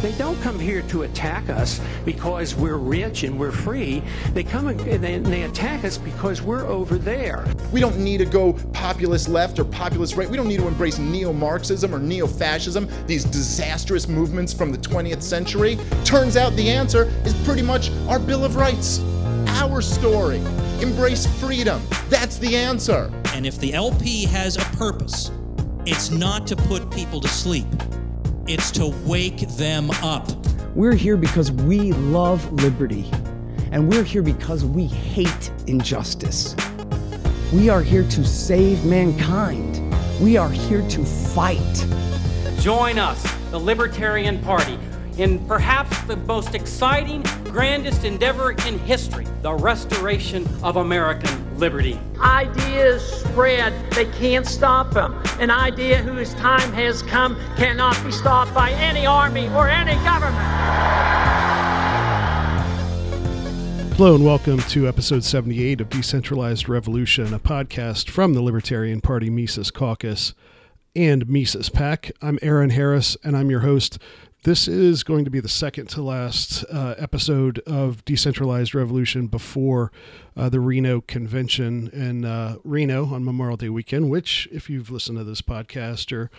They don't come here to attack us because we're rich and we're free. They come and they, and they attack us because we're over there. We don't need to go populist left or populist right. We don't need to embrace neo Marxism or neo fascism, these disastrous movements from the 20th century. Turns out the answer is pretty much our Bill of Rights. Our story. Embrace freedom. That's the answer. And if the LP has a purpose, it's not to put people to sleep, it's to wake them up. We're here because we love liberty, and we're here because we hate injustice. We are here to save mankind. We are here to fight. Join us, the Libertarian Party, in perhaps the most exciting, grandest endeavor in history the restoration of American liberty. Ideas spread, they can't stop them. An idea whose time has come cannot be stopped by any army or any government. Hello and welcome to episode 78 of Decentralized Revolution, a podcast from the Libertarian Party Mises Caucus and Mises PAC. I'm Aaron Harris and I'm your host. This is going to be the second to last uh, episode of Decentralized Revolution before uh, the Reno convention in uh, Reno on Memorial Day weekend, which, if you've listened to this podcast or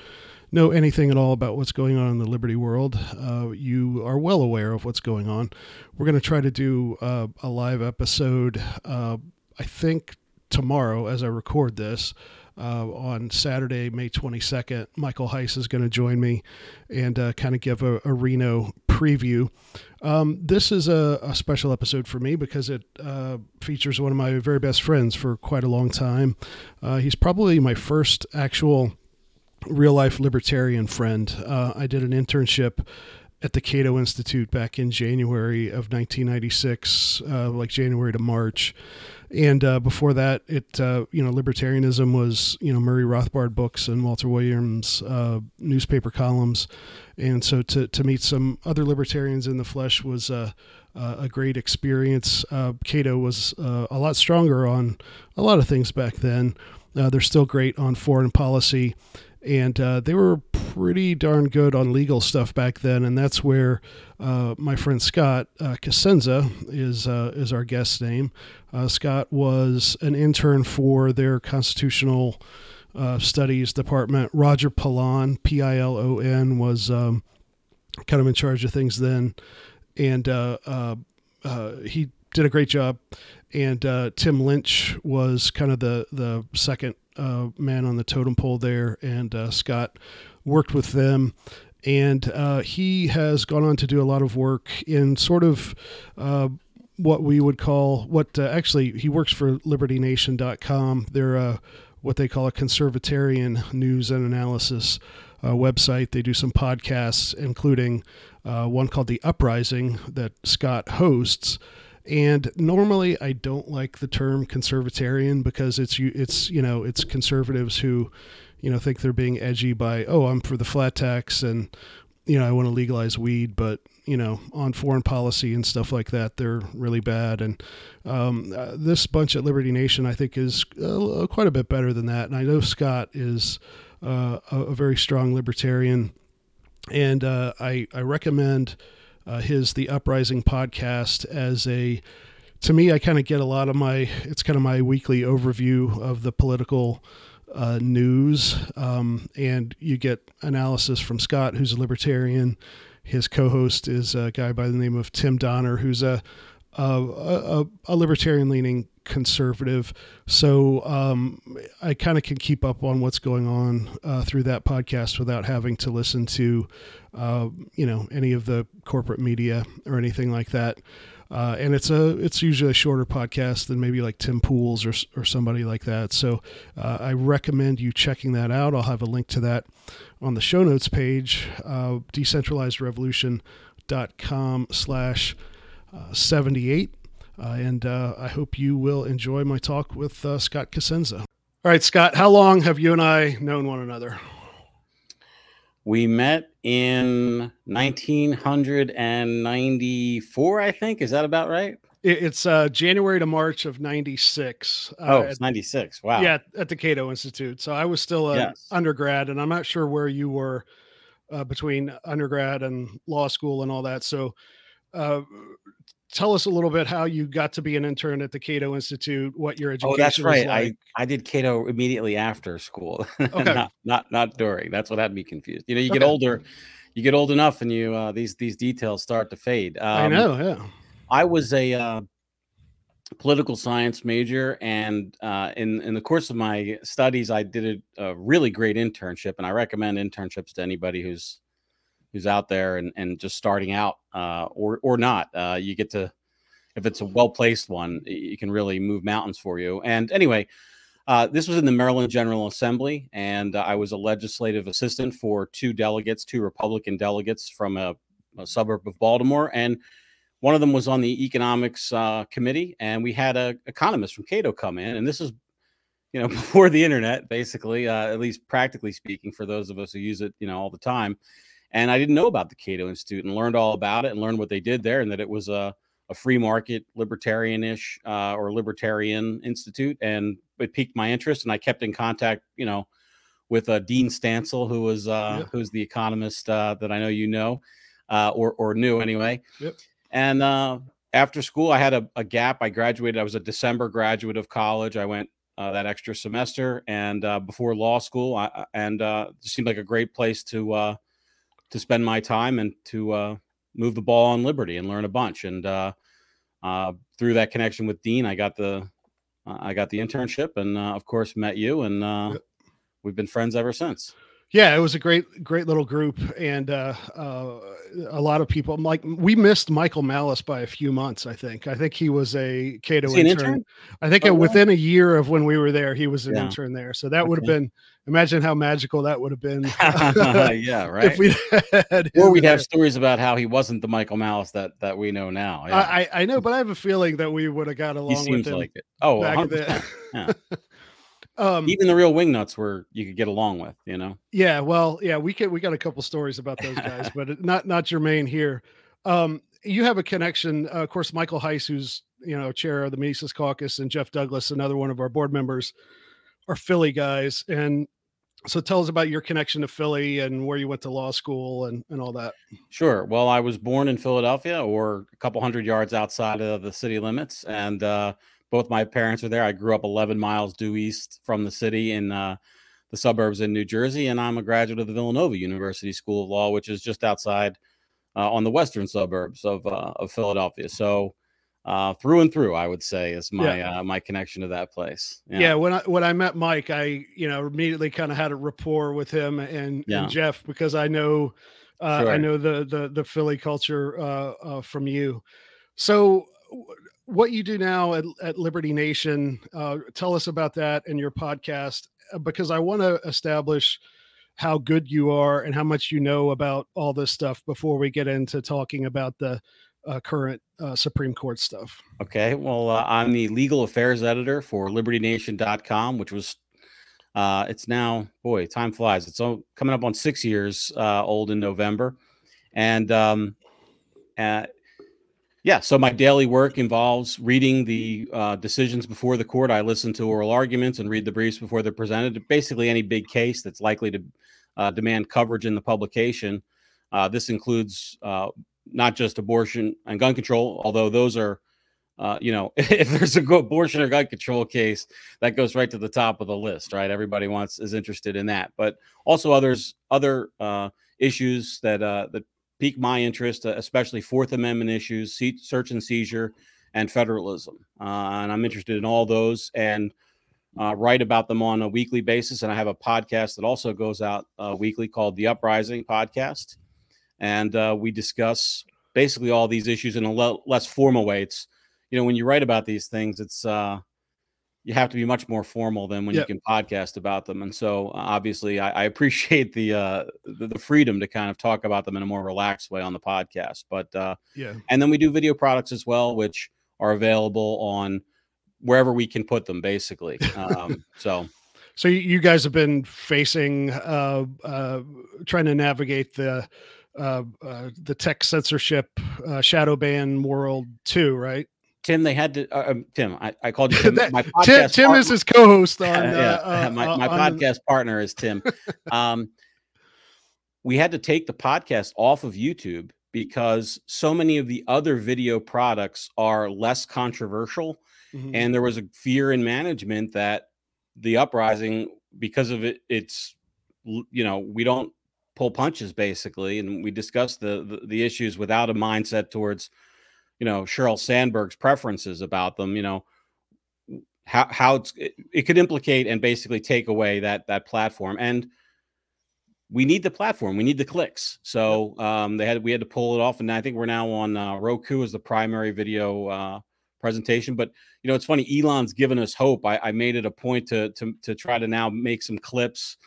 know anything at all about what's going on in the Liberty world, uh, you are well aware of what's going on. We're going to try to do uh, a live episode, uh, I think, tomorrow as I record this uh, on Saturday, May 22nd. Michael Heise is going to join me and uh, kind of give a, a Reno preview. Um, this is a, a, special episode for me because it uh, features one of my very best friends for quite a long time. Uh, he's probably my first actual real life libertarian friend. Uh, I did an internship at the Cato Institute back in January of 1996, uh, like January to March. And uh, before that, it uh, you know libertarianism was you know Murray Rothbard books and Walter Williams uh, newspaper columns, and so to to meet some other libertarians in the flesh was uh, uh, a great experience. Uh, Cato was a lot stronger on a lot of things back then. they're still great on foreign policy and uh, they were pretty darn good on legal stuff back then. And that's where uh, my friend Scott uh, Cosenza is uh, is our guest name. Uh, Scott was an intern for their constitutional uh, studies department. Roger Pilon, P I L O N, was um, kind of in charge of things then, and he did a great job. And Tim Lynch was kind of the the second uh, man on the totem pole there, and uh, Scott worked with them. And uh, he has gone on to do a lot of work in sort of uh, what we would call what uh, actually he works for libertynation.com. They're uh, what they call a conservatarian news and analysis website. They do some podcasts, including one called The Uprising that Scott hosts and normally I don't like the term conservatarian because it's you it's you know it's conservatives who you know think they're being edgy by oh I'm for the flat tax and you know I want to legalize weed but you know on foreign policy and stuff like that they're really bad. And um, uh, this bunch at Liberty Nation I think is uh, quite a bit better than that. And I know Scott is uh, a, a, very strong libertarian. And uh, I I recommend uh, his The Uprising podcast as a to me, I kind of get a lot of my, it's kind of my weekly overview of the political uh, news. Um, and you get analysis from Scott, who's a libertarian. His co host is a guy by the name of Tim Donner, who's a, a, a, a libertarian leaning conservative. So um, I kind of can keep up on what's going on uh, through that podcast without having to listen to, uh, you know, any of the corporate media or anything like that. Uh, and it's a it's usually a shorter podcast than maybe like Tim Pools or or somebody like that. So uh, I recommend you checking that out. I'll have a link to that on the show notes page, uh, decentralizedrevolution.com slash uh, 78 uh, and uh, I hope you will enjoy my talk with Scott Cosenza. All right, Scott, how long have you and I known one another? We met in 1994, I think. Is that about right? It's uh, January to March of '96. Uh, oh, it's '96. Wow. Yeah, at the Cato Institute. So I was still an yes. undergrad, and I'm not sure where you were uh, between undergrad and law school and all that. So, uh, tell us a little bit how you got to be an intern at the Cato Institute, what your education Oh, that's was right. like. I I did Cato immediately after school, Okay. not not not during. That's what had me confused. You know, you get older, you get old enough, and you uh, these these details start to fade. I Um, know, yeah. I was a uh, political science major, and uh, in in the course of my studies, I did a, a really great internship, and I recommend internships to anybody who's who's out there and, and just starting out, uh, or or not. Uh, you get to if it's a well placed one, you can really move mountains for you. And anyway. Uh, this was in the Maryland General Assembly, and uh, I was a legislative assistant for two delegates, two Republican delegates from a, a suburb of Baltimore, and one of them was on the economics uh, committee, and we had a economist from Cato come in, and this is, you know, before the internet, basically, uh, at least practically speaking, for those of us who use it, you know, all the time. And I didn't know about the Cato Institute, and learned all about it, and learned what they did there, and that it was a, a free market, libertarian-ish uh, or libertarian institute, and it piqued my interest, and I kept in contact, you know, with uh, Dean Stansel, who was uh, Yep. who's the economist uh, that I know you know, uh, or or knew anyway. Yep. And uh, after school, I had a, a gap. I graduated. I was a December graduate of college. I went uh, that extra semester, and uh, before law school, I, and uh, it seemed like a great place to uh, to spend my time and to uh, move the ball on liberty and learn a bunch. And uh, uh, through that connection with Dean, I got the uh, I got the internship, and uh, of course met you, and uh, Yep. we've been friends ever since. Yeah, it was a great, great little group, and uh, uh, a lot of people. Like we missed Michael Malice by a few months. I think. I think he was a Cato he intern. intern? I think Oh, wow. within a year of when we were there, he was an Yeah. intern there. So that would have been. Imagine how magical that would have been. yeah, right. If we had or we'd there. have stories about how he wasn't the Michael Malice that that we know now. Yeah. I, I know, but I have a feeling that we would have got he along with seems him like it. Oh, back 100%. then. yeah. Um, Even the real wingnuts were you could get along with, you know. Yeah, well, yeah, we can we got a couple stories about those guys, but it- not not germane here. Um, you have a connection, uh, of course. Michael Heise, who's you know chair of the Mises Caucus, and Jeff Douglas, another one of our board members, are Philly guys. And so, tell us about your connection to Philly and where you went to law school and and all that. Sure. Well, I was born in Philadelphia, or a couple hundred yards outside of the city limits, and uh, both my parents are there. I grew up 11 miles due east from the city in uh, the suburbs in New Jersey, and I'm a graduate of the Villanova University School of Law, which is just outside uh, on the western suburbs of uh, of Philadelphia. So, uh, through and through, I would say is my uh, my connection to that place. Yeah. when I when I met Mike, I you know immediately kind of had a rapport with him and, Yeah. and Jeff because I know uh, I know the the the Philly culture uh, uh, from you. So what you do now at, at Liberty Nation, uh, tell us about that and your podcast uh, because I want to establish how good you are and how much you know about all this stuff before we get into talking about the uh, current uh, Supreme Court stuff. Okay. Well, uh, I'm the legal affairs editor for libertynation.com, which was, uh, it's now, boy, time flies. It's coming up on six years old in November. And um, yeah, so my daily work involves reading the uh, decisions before the court. I listen to oral arguments and read the briefs before they're presented. Basically, any big case that's likely to uh, demand coverage in the publication. Uh, this includes uh, not just abortion and gun control, although those are, uh, you know, if there's a abortion or gun control case, that goes right to the top of the list, right? Everybody wants is interested in that, but also others, other uh, issues that that pique my interest, uh, especially Fourth Amendment issues, search and seizure, and federalism, uh, and I'm interested in all those and. Uh, write about them on a weekly basis, and I have a podcast that also goes out uh, weekly called the Uprising Podcast and uh, we discuss basically all these issues in a le- less formal way. It's you know when you write about these things, it's uh, you have to be much more formal than when Yep. you can podcast about them. And so uh, obviously, I, I appreciate the, uh, the the freedom to kind of talk about them in a more relaxed way on the podcast. But uh, Yeah. and then we do video products as well, which are available on wherever we can put them, basically. Um, so So you- you guys have been facing uh, uh, trying to navigate the uh, uh, the tech censorship uh, shadow ban world too, right? Tim, they had to. Uh, um, Tim, I, I called you Tim. That- my podcast Tim is partner- his co-host on yeah, uh, uh, my, uh, my on- podcast partner is Tim. um, we had to take the podcast off of YouTube because so many of the other video products are less controversial. Mm-hmm. And there was a fear in management that the uprising, because of it, it's, you know, we don't pull punches basically. And we discuss the, the, the issues without a mindset towards, you know, Sheryl Sandberg's preferences about them, you know, how, how it's, it, it could implicate and basically take away that, that platform. And, we need the platform. We need the clicks. So um, they had we had to pull it off, and I think we're now on uh, Roku as the primary video uh, presentation. But you know, it's funny. Elon's given us hope. I, I, made it a point to to to try to now make some clips.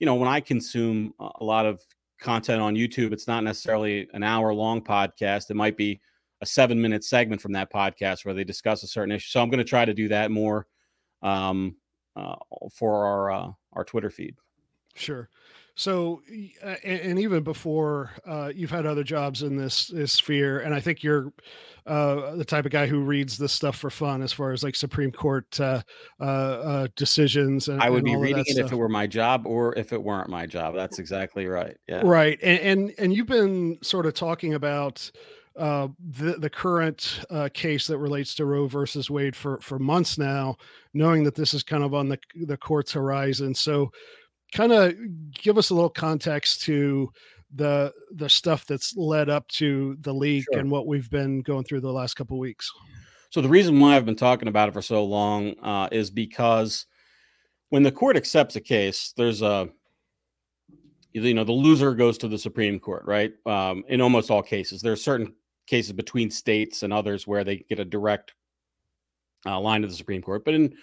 You know, when I consume a lot of content on YouTube, it's not necessarily an hour long podcast. It might be a seven minute segment from that podcast where they discuss a certain issue. So I'm going to try to do that more um, uh, for our uh, our Twitter feed. Sure. So, uh, and, and, even before uh, you've had other jobs in this, this sphere, and I think you're uh, the type of guy who reads this stuff for fun, as far as like Supreme Court uh, uh, uh, decisions. And, I would be reading it stuff. if it were my job, or if it weren't my job. That's exactly right. Yeah. Right, and and, and you've been sort of talking about. Uh, the the current uh, case that relates to Roe versus Wade for for months now, knowing that this is kind of on the the court's horizon. So, kind of give us a little context to the the stuff that's led up to the leak sure. and what we've been going through the last couple weeks. So the reason why I've been talking about it for so long uh, is because when the court accepts a case, there's a you know the loser goes to the Supreme Court, right? Um, in almost all cases, there are certain cases between states and others where they get a direct uh, line to the Supreme Court, but in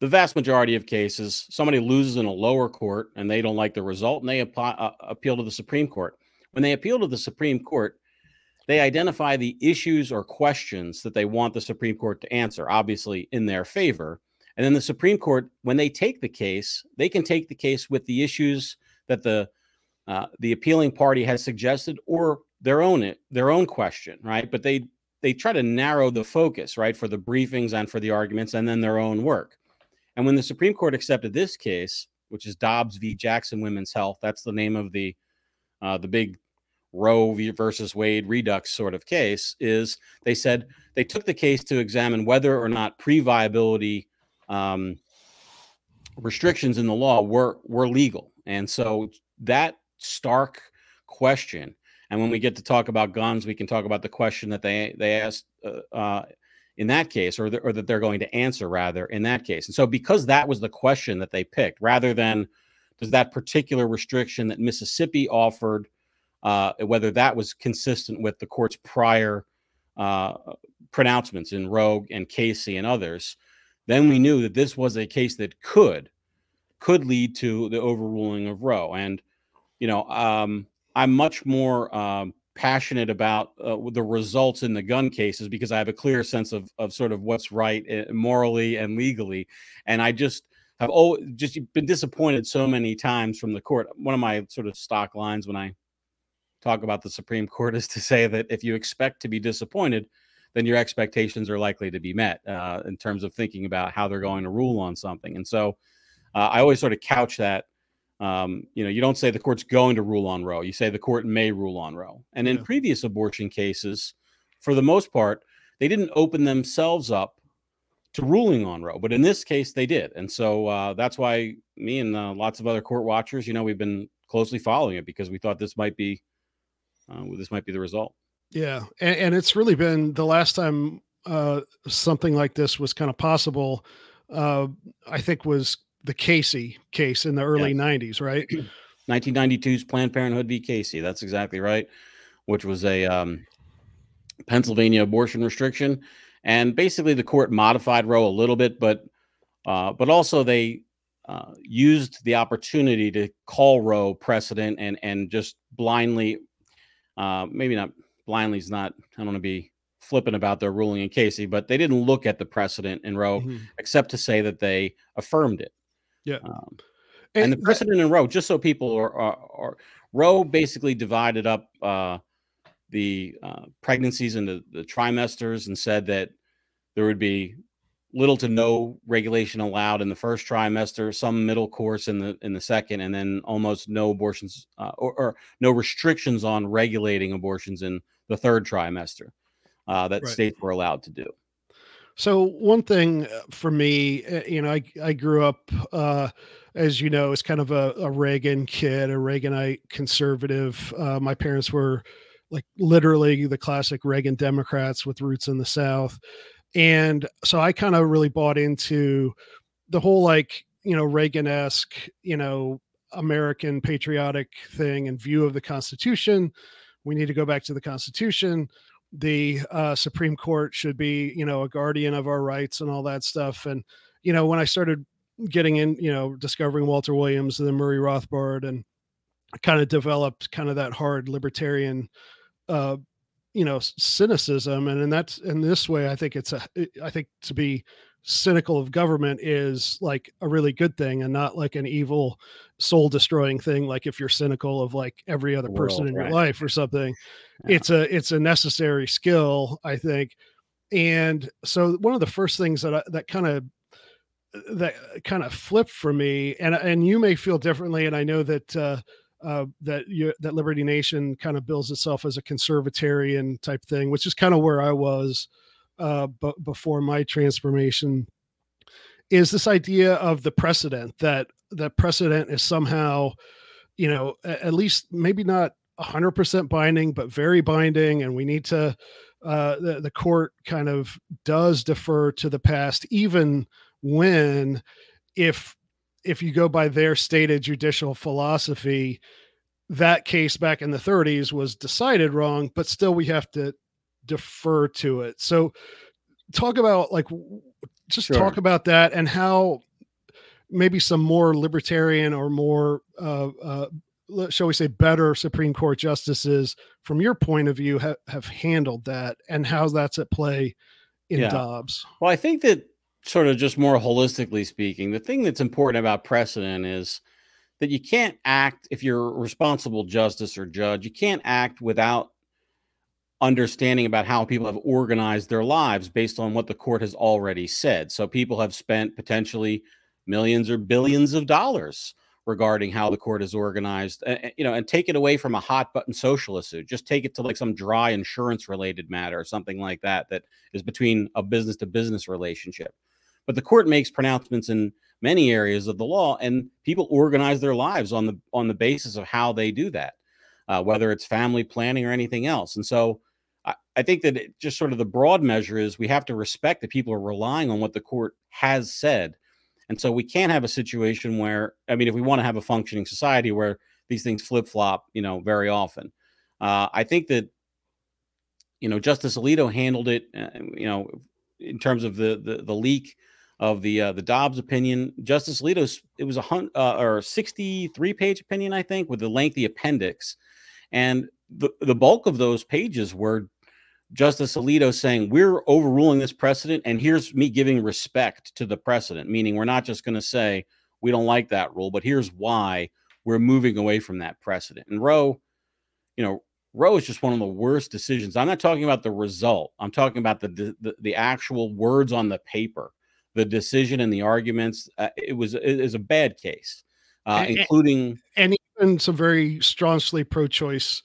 the vast majority of cases, somebody loses in a lower court and they don't like the result and they apply, uh, appeal to the Supreme Court. When they appeal to the Supreme Court, they identify the issues or questions that they want the Supreme Court to answer, obviously in their favor. And then the Supreme Court, when they take the case, they can take the case with the issues that the uh, the appealing party has suggested or their own it their own question, right? But they they try to narrow the focus, right, for the briefings and for the arguments, and then their own work. And when the Supreme Court accepted this case, which is Dobbs v. Jackson Women's Health, that's the name of the uh, the big Roe v versus Wade redux sort of case, is they said they took the case to examine whether or not pre-viability um, restrictions in the law were were legal, and so that stark question. And when we get to talk about guns, we can talk about the question that they they asked uh, uh, in that case, or, the, or that they're going to answer rather in that case. And so, because that was the question that they picked, rather than does that particular restriction that Mississippi offered, uh, whether that was consistent with the court's prior uh, pronouncements in Roe and Casey and others, then we knew that this was a case that could could lead to the overruling of Roe. And you know, um, I'm much more um, passionate about uh, the results in the gun cases because I have a clear sense of of sort of what's right eh, morally and legally, and I just have oh just been disappointed so many times from the court. One of my sort of stock lines when I talk about the Supreme Court is to say that if you expect to be disappointed, then your expectations are likely to be met uh, in terms of thinking about how they're going to rule on something. And so uh, I always sort of couch that um, you know, you don't say the court's going to rule on Roe. You say the court may rule on Roe. And in yeah. previous abortion cases, for the most part, they didn't open themselves up to ruling on Roe, but in this case, they did. And so uh, that's why me and uh, lots of other court watchers, you know, we've been closely following it because we thought this might be uh, this might be the result. Yeah, and, and it's really been the last time uh, something like this was kind of possible. Uh, I think was the Casey case in the early yes. 90s, right? 1992's Planned Parenthood v. Casey. That's exactly right, which was a um, Pennsylvania abortion restriction. And basically, the court modified Roe a little bit, but uh, but also they uh, used the opportunity to call Roe precedent and and just blindly, uh, maybe not blindly is not. I don't want to be flippant about their ruling in Casey, but they didn't look at the precedent in Roe mm-hmm. except to say that they affirmed it. Yeah. Um, and, and, the precedent that, in Roe, just so people are, are, are Roe basically divided up uh, the uh, pregnancies into the trimesters and said that there would be little to no regulation allowed in the first trimester, some middle course in the in the second, and then almost no abortions uh, or, or, no restrictions on regulating abortions in the third trimester uh, that right. states were allowed to do. So one thing uh, for me, uh, you know, I I grew up, uh, as you know, as kind of a, a Reagan kid, a Reaganite conservative. Uh, my parents were like literally the classic Reagan Democrats with roots in the South and so I kind of really bought into the whole like you know Reagan-esque you know American patriotic thing and view of the Constitution. We need to go back to the Constitution. The uh, Supreme Court should be you know a guardian of our rights and all that stuff. And you know when I started getting in, you know, discovering Walter Williams and then Murray Rothbard and kind of developed kind of that hard libertarian uh, you know cynicism and in that's in this way i think it's a i think to be cynical of government is like a really good thing and not like an evil soul destroying thing like if you're cynical of like every other person in right. your life or something yeah. it's a it's a necessary skill i think and so one of the first things that I, that kind of that kind of flipped for me and and you may feel differently and i know that uh uh, that you, that Liberty Nation kind of bills itself as a conservatarian type thing, which is kind of where I was uh, b- before my transformation. Is this idea of the precedent that that precedent is somehow, you know, at least maybe not hundred percent binding, but very binding, and we need to. Uh, the, the court kind of does defer to the past, even when if if you go by their stated judicial philosophy, that case back in the 30s was decided wrong, but still we have to defer to it. So talk about like just sure. talk about that and how maybe some more libertarian or more uh, uh, shall we say better supreme court justices from your point of view ha- have handled that and how that's at play in yeah. dobbs well i think that sort of just more holistically speaking, the thing that's important about precedent is that you can't act if you're a responsible justice or judge, you can't act without understanding about how people have organized their lives based on what the court has already said. So people have spent potentially millions or billions of dollars regarding how the court is organized and, you know and take it away from a hot button social issue just take it to like some dry insurance related matter or something like that that is between a business to business relationship but the court makes pronouncements in many areas of the law, and people organize their lives on the on the basis of how they do that, uh, whether it's family planning or anything else. And so, I, think that it, just sort of the broad measure is we have to respect that people are relying on what the court has said, and so we can't have a situation where I mean, if we want to have a functioning society where these things flip flop, you know, very often. Uh, I think that you know Justice Alito handled it, uh, you know, in terms of the the, the leak of the uh, the Dobbs opinion. Justice Alito's it was a hunt uh, or 63 page opinion, I think, with a lengthy appendix, and the the bulk of those pages were Justice Alito saying we're overruling this precedent, and here's me giving respect to the precedent, meaning we're not just going to say we don't like that rule, but here's why we're moving away from that precedent. And Roe, you know, Roe is just one of the worst decisions. I'm not talking about the result. I'm talking about the the, the actual words on the paper the decision and the arguments. Uh, it was it is a bad case, uh, and, including and even some very strongly pro-choice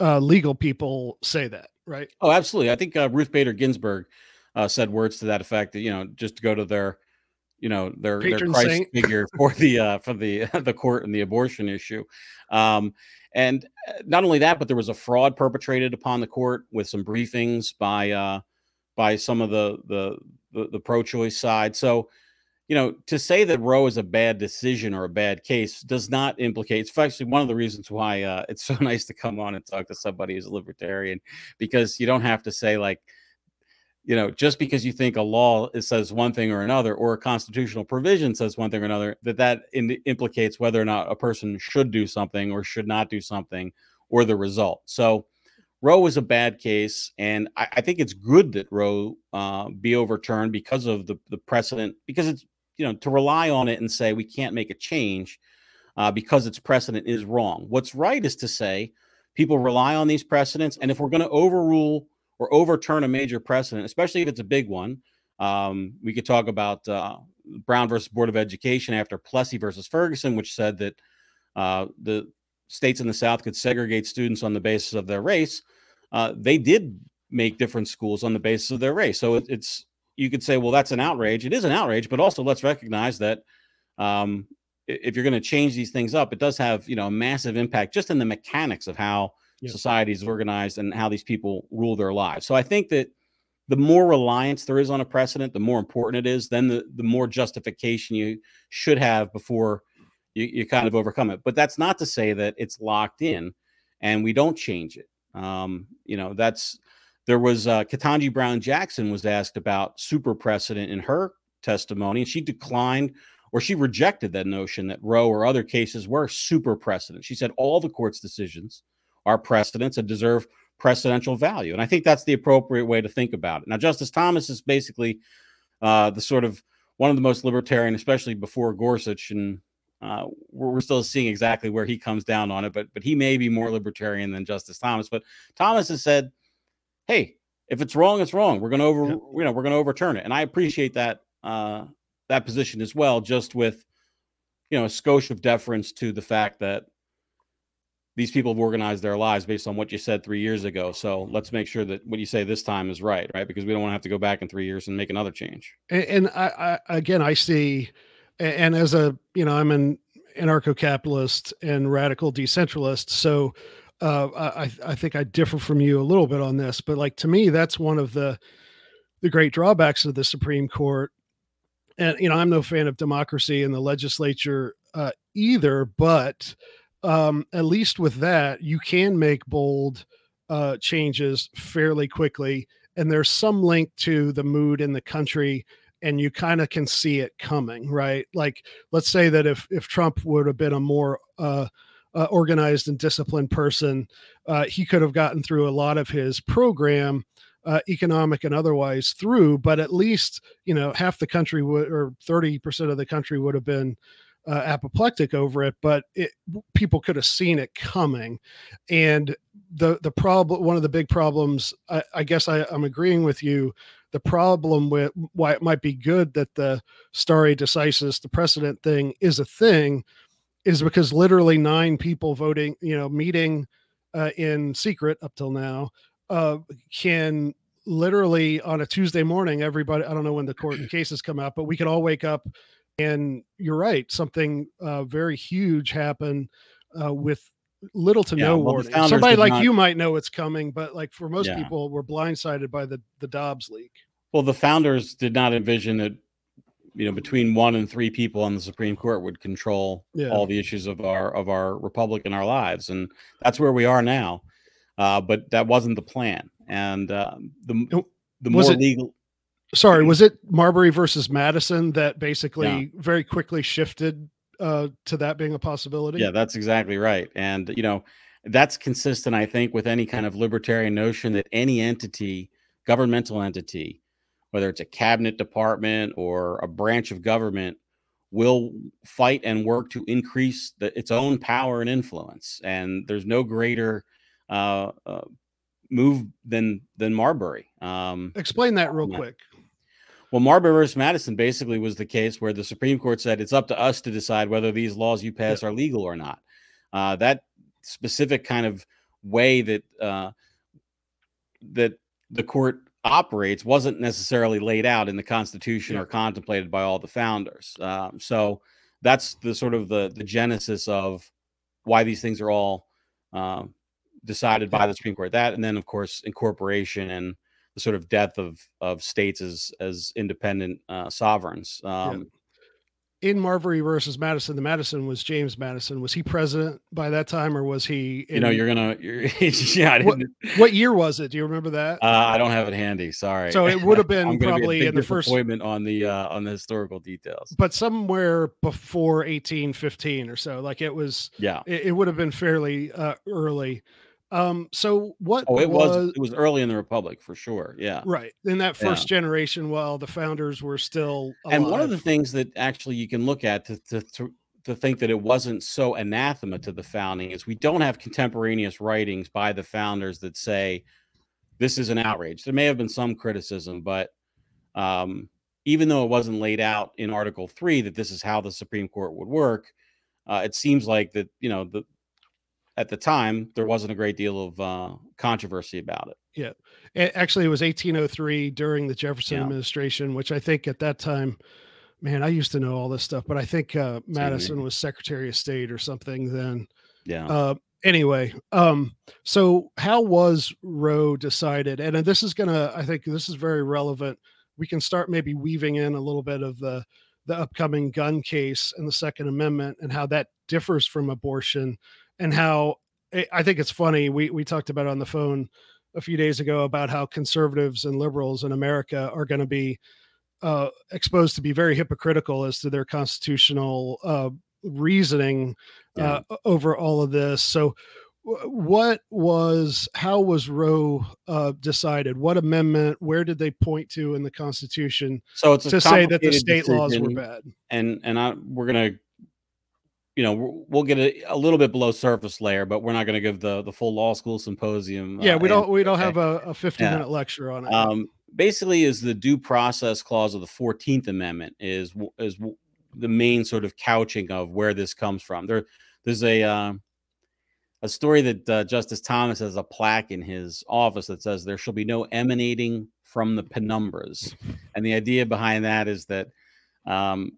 uh, legal people say that, right? Oh, absolutely. I think uh, Ruth Bader Ginsburg uh, said words to that effect. That you know, just to go to their you know their Patron their Christ saint. figure for the uh, for the the court and the abortion issue. Um, and not only that, but there was a fraud perpetrated upon the court with some briefings by uh, by some of the the the, the pro-choice side. So, you know, to say that Roe is a bad decision or a bad case does not implicate. It's actually one of the reasons why uh, it's so nice to come on and talk to somebody who's a libertarian, because you don't have to say like, you know, just because you think a law says one thing or another, or a constitutional provision says one thing or another, that that in, implicates whether or not a person should do something or should not do something, or the result. So, Roe was a bad case, and I, I think it's good that Roe uh, be overturned because of the the precedent. Because it's you know to rely on it and say we can't make a change uh, because its precedent is wrong. What's right is to say people rely on these precedents, and if we're going to overrule or overturn a major precedent, especially if it's a big one, Um, we could talk about uh, Brown versus Board of Education after Plessy versus Ferguson, which said that uh, the states in the South could segregate students on the basis of their race. Uh, they did make different schools on the basis of their race. So it, it's you could say, well, that's an outrage. It is an outrage, but also let's recognize that um, if you're going to change these things up, it does have you know a massive impact just in the mechanics of how yep. society is organized and how these people rule their lives. So I think that the more reliance there is on a precedent, the more important it is. Then the the more justification you should have before you, you kind of overcome it. But that's not to say that it's locked in and we don't change it. Um, you know, that's there was uh, Ketanji Brown Jackson was asked about super precedent in her testimony, and she declined or she rejected that notion that Roe or other cases were super precedent. She said all the court's decisions are precedents and deserve precedential value. And I think that's the appropriate way to think about it. Now, Justice Thomas is basically uh, the sort of one of the most libertarian, especially before Gorsuch, and uh, we're, we're, still seeing exactly where he comes down on it. But but he may be more libertarian than Justice Thomas. But Thomas has said hey, if it's wrong, it's wrong. We're going to over, you know, we're going to overturn it. And I appreciate that uh, that position as well, just with you know a skosh of deference to the fact that these people have organized their lives based on what you said three years ago. So let's make sure that what you say this time is right, right? Because we don't want to have to go back in three years and make another change. And, and I, I, again, I see, and as a, you know, I'm an anarcho-capitalist and radical decentralist. So uh, I, I think I differ from you a little bit on this, but like to me, that's one of the the great drawbacks of the Supreme Court. And you know, I'm no fan of democracy and the legislature uh, either, but um, at least with that, you can make bold uh, changes fairly quickly, and there's some link to the mood in the country and you kind of can see it coming right like let's say that if if trump would have been a more uh uh, organized and disciplined person, uh, he could have gotten through a lot of his program, uh, economic and otherwise, through. But at least you know half the country would, or thirty percent of the country would have been uh, apoplectic over it. But it, people could have seen it coming, and the the problem, one of the big problems, I, I guess I, I'm agreeing with you the problem with why it might be good that the stare decisis the precedent thing is a thing is because literally nine people voting, you know, meeting uh, in secret up till now, uh, can literally on a Tuesday morning, everybody, I don't know when the court cases come out, but we could all wake up and you're right, something uh, very huge happen uh, with little to yeah, no well, warning. Somebody like not... you might know it's coming, but like for most yeah. people, we're blindsided by the the Dobbs leak. Well, the founders did not envision it you know between one and three people on the Supreme Court would control yeah. all the issues of our of our republic and our lives, and that's where we are now. Uh, but that wasn't the plan, and uh, the the was more it, legal. Sorry, was it Marbury versus Madison that basically yeah. very quickly shifted uh, to that being a possibility? Yeah, that's exactly right, and you know that's consistent, I think, with any kind of libertarian notion that any entity, governmental entity, whether it's a cabinet department or a branch of government, will fight and work to increase the, its own power and influence. And there's no greater uh, uh, move than than Marbury. Um, Explain that real quick. Well, Marbury versus Madison basically was the case where the Supreme Court said it's up to us to decide whether these laws you pass yeah. are legal or not. Uh, that specific kind of way that uh, that the court operates wasn't necessarily laid out in the Constitution yeah. or contemplated by all the founders. Um, so that's the sort of the the genesis of why these things are all um, decided by the Supreme Court. That and then of course incorporation and the sort of death of of states as as independent uh, sovereigns. Um, yeah in Marbury versus Madison, the Madison was James Madison. Was he president by that time, or was he? In, you know, you're gonna. You're, yeah. What, what, year was it? Do you remember that? Uh, I don't have it handy. Sorry. So it would have been probably be in the first appointment on the uh, on the historical details, but somewhere before 1815 or so. Like it was. Yeah. It, it would have been fairly uh, early. Um, so what? Oh, it was, was, it was early in the Republic for sure. Yeah, right. In that first yeah. generation, while the founders were still alive. and one of the things that actually you can look at to, to to to think that it wasn't so anathema to the founding is we don't have contemporaneous writings by the founders that say this is an outrage. There may have been some criticism, but um, even though it wasn't laid out in Article Three that this is how the Supreme Court would work, uh, it seems like that you know the at the time there wasn't a great deal of uh, controversy about it. Yeah, it, actually, it was 1803 during the Jefferson Yeah. administration, which I think at that time, man, I used to know all this stuff, but I think uh, Madison was Secretary of State or something then. Yeah. Uh, anyway, um, so how was Roe decided? And uh, this is gonna, I think this is very relevant. We can start maybe weaving in a little bit of the the upcoming gun case and the Second Amendment and how that differs from abortion, and how I I think it's funny. We we talked about it on the phone a few days ago about how conservatives and liberals in America are going to be uh, exposed to be very hypocritical as to their constitutional uh, reasoning uh, over all of this. So, what was how was Roe uh, decided? What amendment? Where did they point to in the Constitution So it's to say that the state laws were bad? and and I we're gonna, you know, we'll- get a, a little bit below surface layer, but we're not gonna give the the full law school symposium. Yeah, uh, we don't we don't have a, a fifty Yeah. minute lecture on it. um, basically is the due process clause of the 14th amendment is is the main sort of couching of where this comes from there there's a uh, a story that uh, justice thomas has a plaque in his office that says there shall be no emanating from the penumbras and the idea behind that is that um,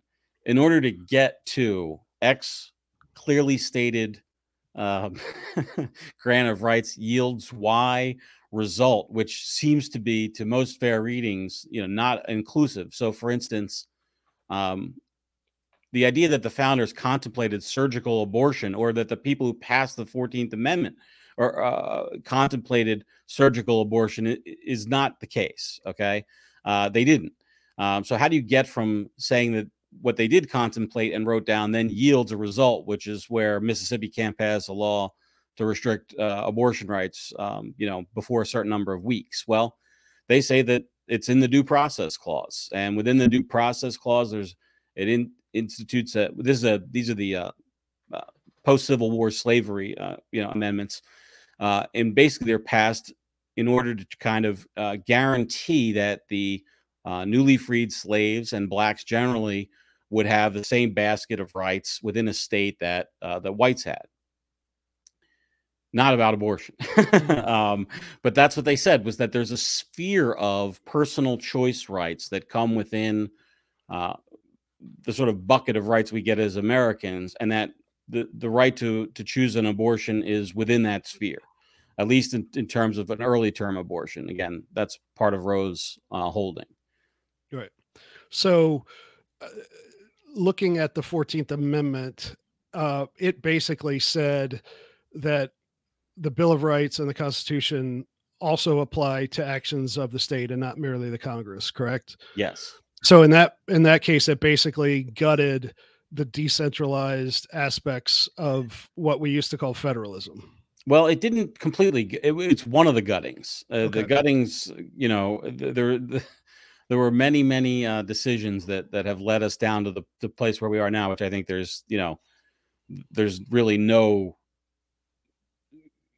in order to get to x clearly stated um, grant of rights yields y result, which seems to be to most fair readings, you know, not inclusive. So, for instance, um, the idea that the founders contemplated surgical abortion, or that the people who passed the Fourteenth Amendment or uh, contemplated surgical abortion is not the case. Okay, uh, they didn't. Um, so, how do you get from saying that what they did contemplate and wrote down then yields a result, which is where Mississippi can't pass a law to restrict uh, abortion rights, um, you know, before a certain number of weeks. Well, they say that it's in the due process clause, and within the due process clause, there's it in, institutes a this is a these are the uh, uh, post Civil War slavery, uh, you know, amendments, uh, and basically they're passed in order to kind of uh, guarantee that the newly freed slaves and blacks generally would have the same basket of rights within a state that uh, whites had. Not about abortion. Um, but that's what they said was that there's a sphere of personal choice rights that come within uh, the sort of bucket of rights we get as americans and that the, the right to to choose an abortion is within that sphere at least in, in terms of an early term abortion. Again that's part of roe's uh, holding. Right. So, uh, looking at the 14th Amendment, uh, it basically said that the Bill of Rights and the Constitution also apply to actions of the state and not merely the Congress, correct? yes So in that in that case, it basically gutted the decentralized aspects of what we used to call federalism. Well, it didn't completely. It, it's one of the guttings. Uh, The guttings, you know, there th- there were many many uh, decisions that that have led us down to the the place where we are now, which I think there's you know, there's really no.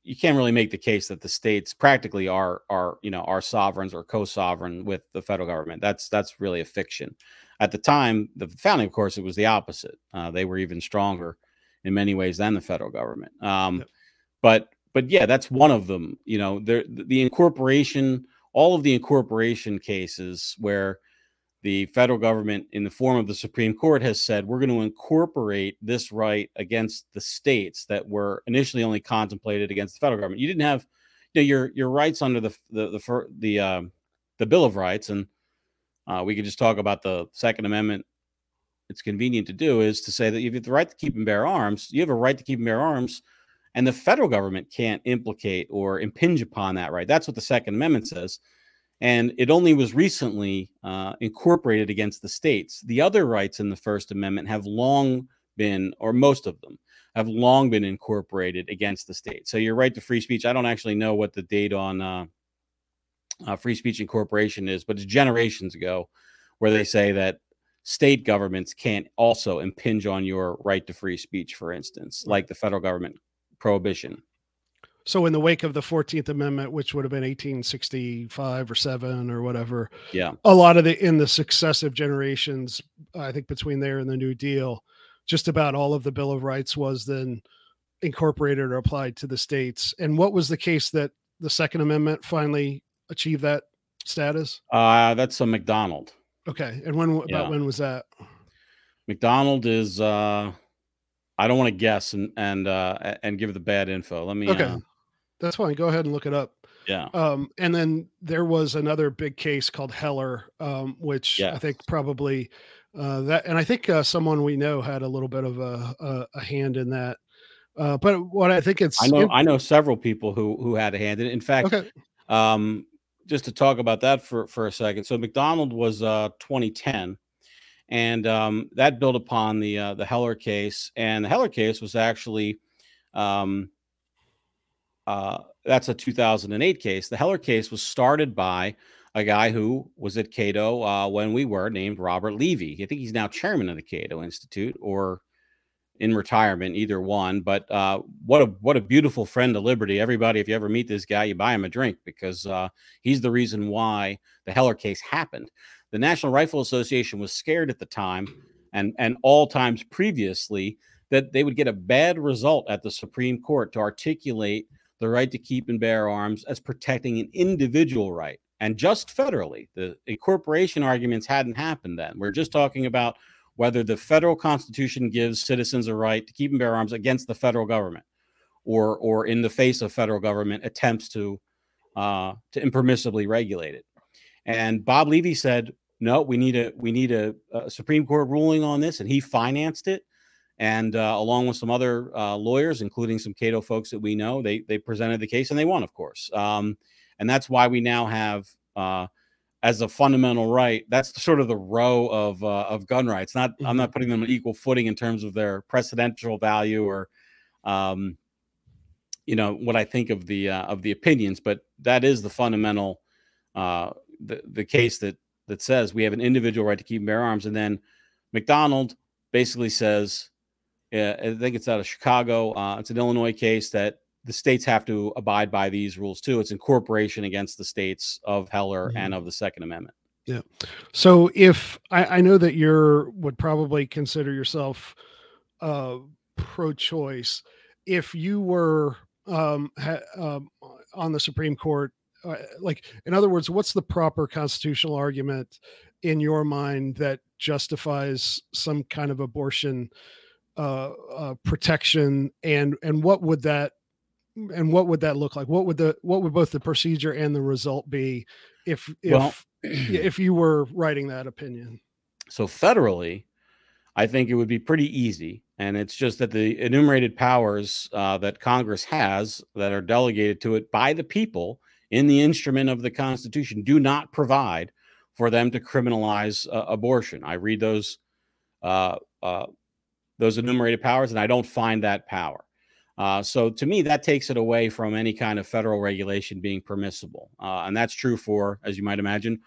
You can't really make the case that the states practically are are you know are sovereigns or co-sovereign with the federal government. That's that's really a fiction. At the time, the founding, of course, it was the opposite. Uh, they were even stronger in many ways than the federal government. Um, Yep. but but yeah that's one of them you know there the incorporation all of the incorporation cases where the federal government in the form of the supreme court has said we're going to incorporate this right against the states that were initially only contemplated against the federal government. You didn't have you know your your rights under the the the the, um, the bill of rights and uh, we could just talk about the second amendment. It's convenient to do is to say that you have the right to keep and bear arms. You have a right to keep and bear arms and the federal government can't implicate or impinge upon that right. That's what the Second Amendment says. And it only was recently uh, incorporated against the states. The other rights in the First Amendment have long been, or most of them, have long been incorporated against the state. So your right to free speech, I don't actually know what the date on uh, uh, free speech incorporation is, but it's generations ago where they say that state governments can't also impinge on your right to free speech, for instance, like the federal government prohibition. So in the wake of the 14th Amendment, which would have been 1865 or 7 or whatever, Yeah. a lot of the in the successive generations, I think between there and the New Deal, just about all of the Bill of Rights was then incorporated or applied to the states. And what was the case that the Second Amendment finally achieved that status? Uh, that's a McDonald. Okay. And when about Yeah. when was that? McDonald is. Uh, I don't want to guess and and uh, and give the bad info. Let me. Okay. Uh, That's fine. Go ahead and look it up. yeah. Um, and then there was another big case called Heller, um, which I think probably uh, that, and I think uh, someone we know had a little bit of a, a, a hand in that. Uh, but what I think it's I know. in- I know several people who who had a hand in it. In fact, okay, um, just to talk about that for for a second. So McDonald was uh 2010, and um, that built upon the uh, the Heller case, and the Heller case was actually. Um, uh, that's a 2008 case. The Heller case was started by a guy who was at Cato uh, when we were named Robert Levy. I think he's now chairman of the Cato Institute or in retirement, either one. But uh, what a what a beautiful friend to liberty. Everybody, if you ever meet this guy, you buy him a drink because uh, he's the reason why the Heller case happened. The National Rifle Association was scared at the time, and and all times previously, that they would get a bad result at the Supreme Court to articulate the right to keep and bear arms as protecting an individual right and just federally. The incorporation arguments hadn't happened then. We're just talking about whether the federal constitution gives citizens a right to keep and bear arms against the federal government or or in the face of federal government attempts to uh, to impermissibly regulate it. And Bob Levy said, "No, we need a we need a, a Supreme Court ruling on this," and he financed it and uh, along with some other uh, lawyers, including some Cato folks that we know, they they presented the case and they won, of course. Um, and that's why we now have, uh, as a fundamental right, that's sort of the Roe of uh, of gun rights. Not I'm not putting them on equal footing in terms of their precedential value or, um, you know, what I think of the uh, of the opinions, but that is the fundamental uh, the the case that that says we have an individual right to keep and bear arms, and then McDonald basically says uh, I think it's out of Chicago. Uh, it's an Illinois case that the states have to abide by these rules too. It's incorporation against the states of Heller and of the Second Amendment. Yeah. So if I, I know that you're would probably consider yourself uh, pro-choice, if you were um, ha, um, on the Supreme Court, uh, like in other words, what's the proper constitutional argument in your mind that justifies some kind of abortion uh, uh, protection, and and what would that and what would that look like? What would the what would both the procedure and the result be if if Well- if you were writing that opinion? So federally, I think it would be pretty easy, and it's just that the enumerated powers uh, that Congress has that are delegated to it by the people in the instrument of the Constitution do not provide for them to criminalize uh, abortion. I read those uh, uh, those enumerated powers, and I don't find that power. Uh, so to me, that takes it away from any kind of federal regulation being permissible, uh, and that's true for, as you might imagine,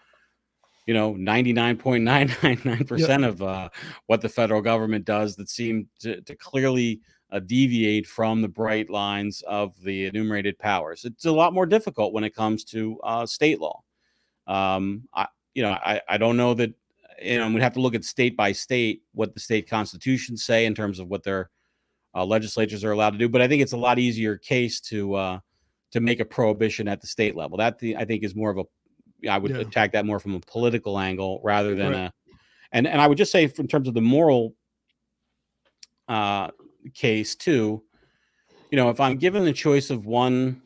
you know, ninety nine point nine nine nine percent of uh, what the federal government does that seem to, to clearly uh, deviate from the bright lines of the enumerated powers. It's a lot more difficult when it comes to uh, state law. Um, I, you know, I, I don't know that you know we'd have to look at state by state what the state constitutions say in terms of what their uh, legislatures are allowed to do. But I think it's a lot easier case to uh, to make a prohibition at the state level. That the, I think is more of a I would Yeah. attack that more from a political angle rather than Right. a and and I would just say in terms of the moral uh, case too. You know, if I'm given the choice of one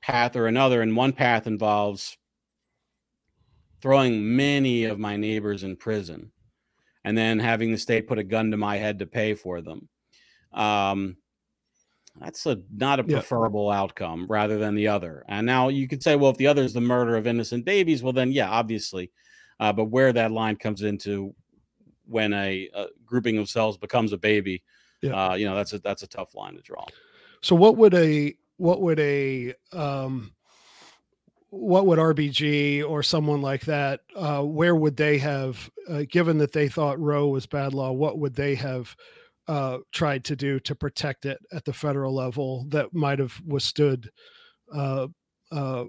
path or another, and one path involves throwing many of my neighbors in prison and then having the state put a gun to my head to pay for them. Um, that's a not a Yeah. preferable outcome rather than the other. And now you could say, well, if the other is the murder of innocent babies, well, then yeah, obviously. Uh, but where that line comes into when a, a grouping of cells becomes a baby, Yeah. uh, you know, that's a that's a tough line to draw. So what would a what would a um what would RBG or someone like that uh where would they have uh, given that they thought Roe was bad law what would they have uh, tried to do to protect it at the federal level that might have withstood uh, uh,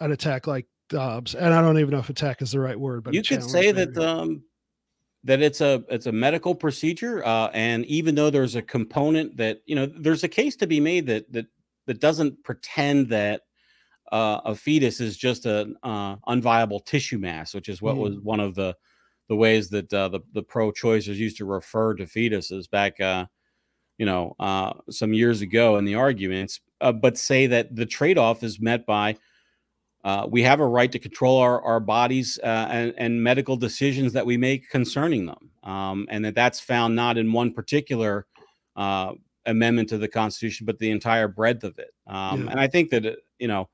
an attack like Dobbs. And I don't even know if attack is the right word, but you could say that um, that it's a it's a medical procedure, uh, and even though there's a component that you know, there's a case to be made that that that doesn't pretend that uh, a fetus is just an uh, unviable tissue mass, which is what mm. was one of the the ways that uh, the the pro-choicers used to refer to fetuses back, uh, you know, uh, some years ago in the arguments, uh, but say that the trade-off is met by uh, we have a right to control our, our bodies uh, and, and medical decisions that we make concerning them, um, and that that's found not in one particular uh, amendment to the Constitution, but the entire breadth of it. Um, yeah. And I think that uh, you know,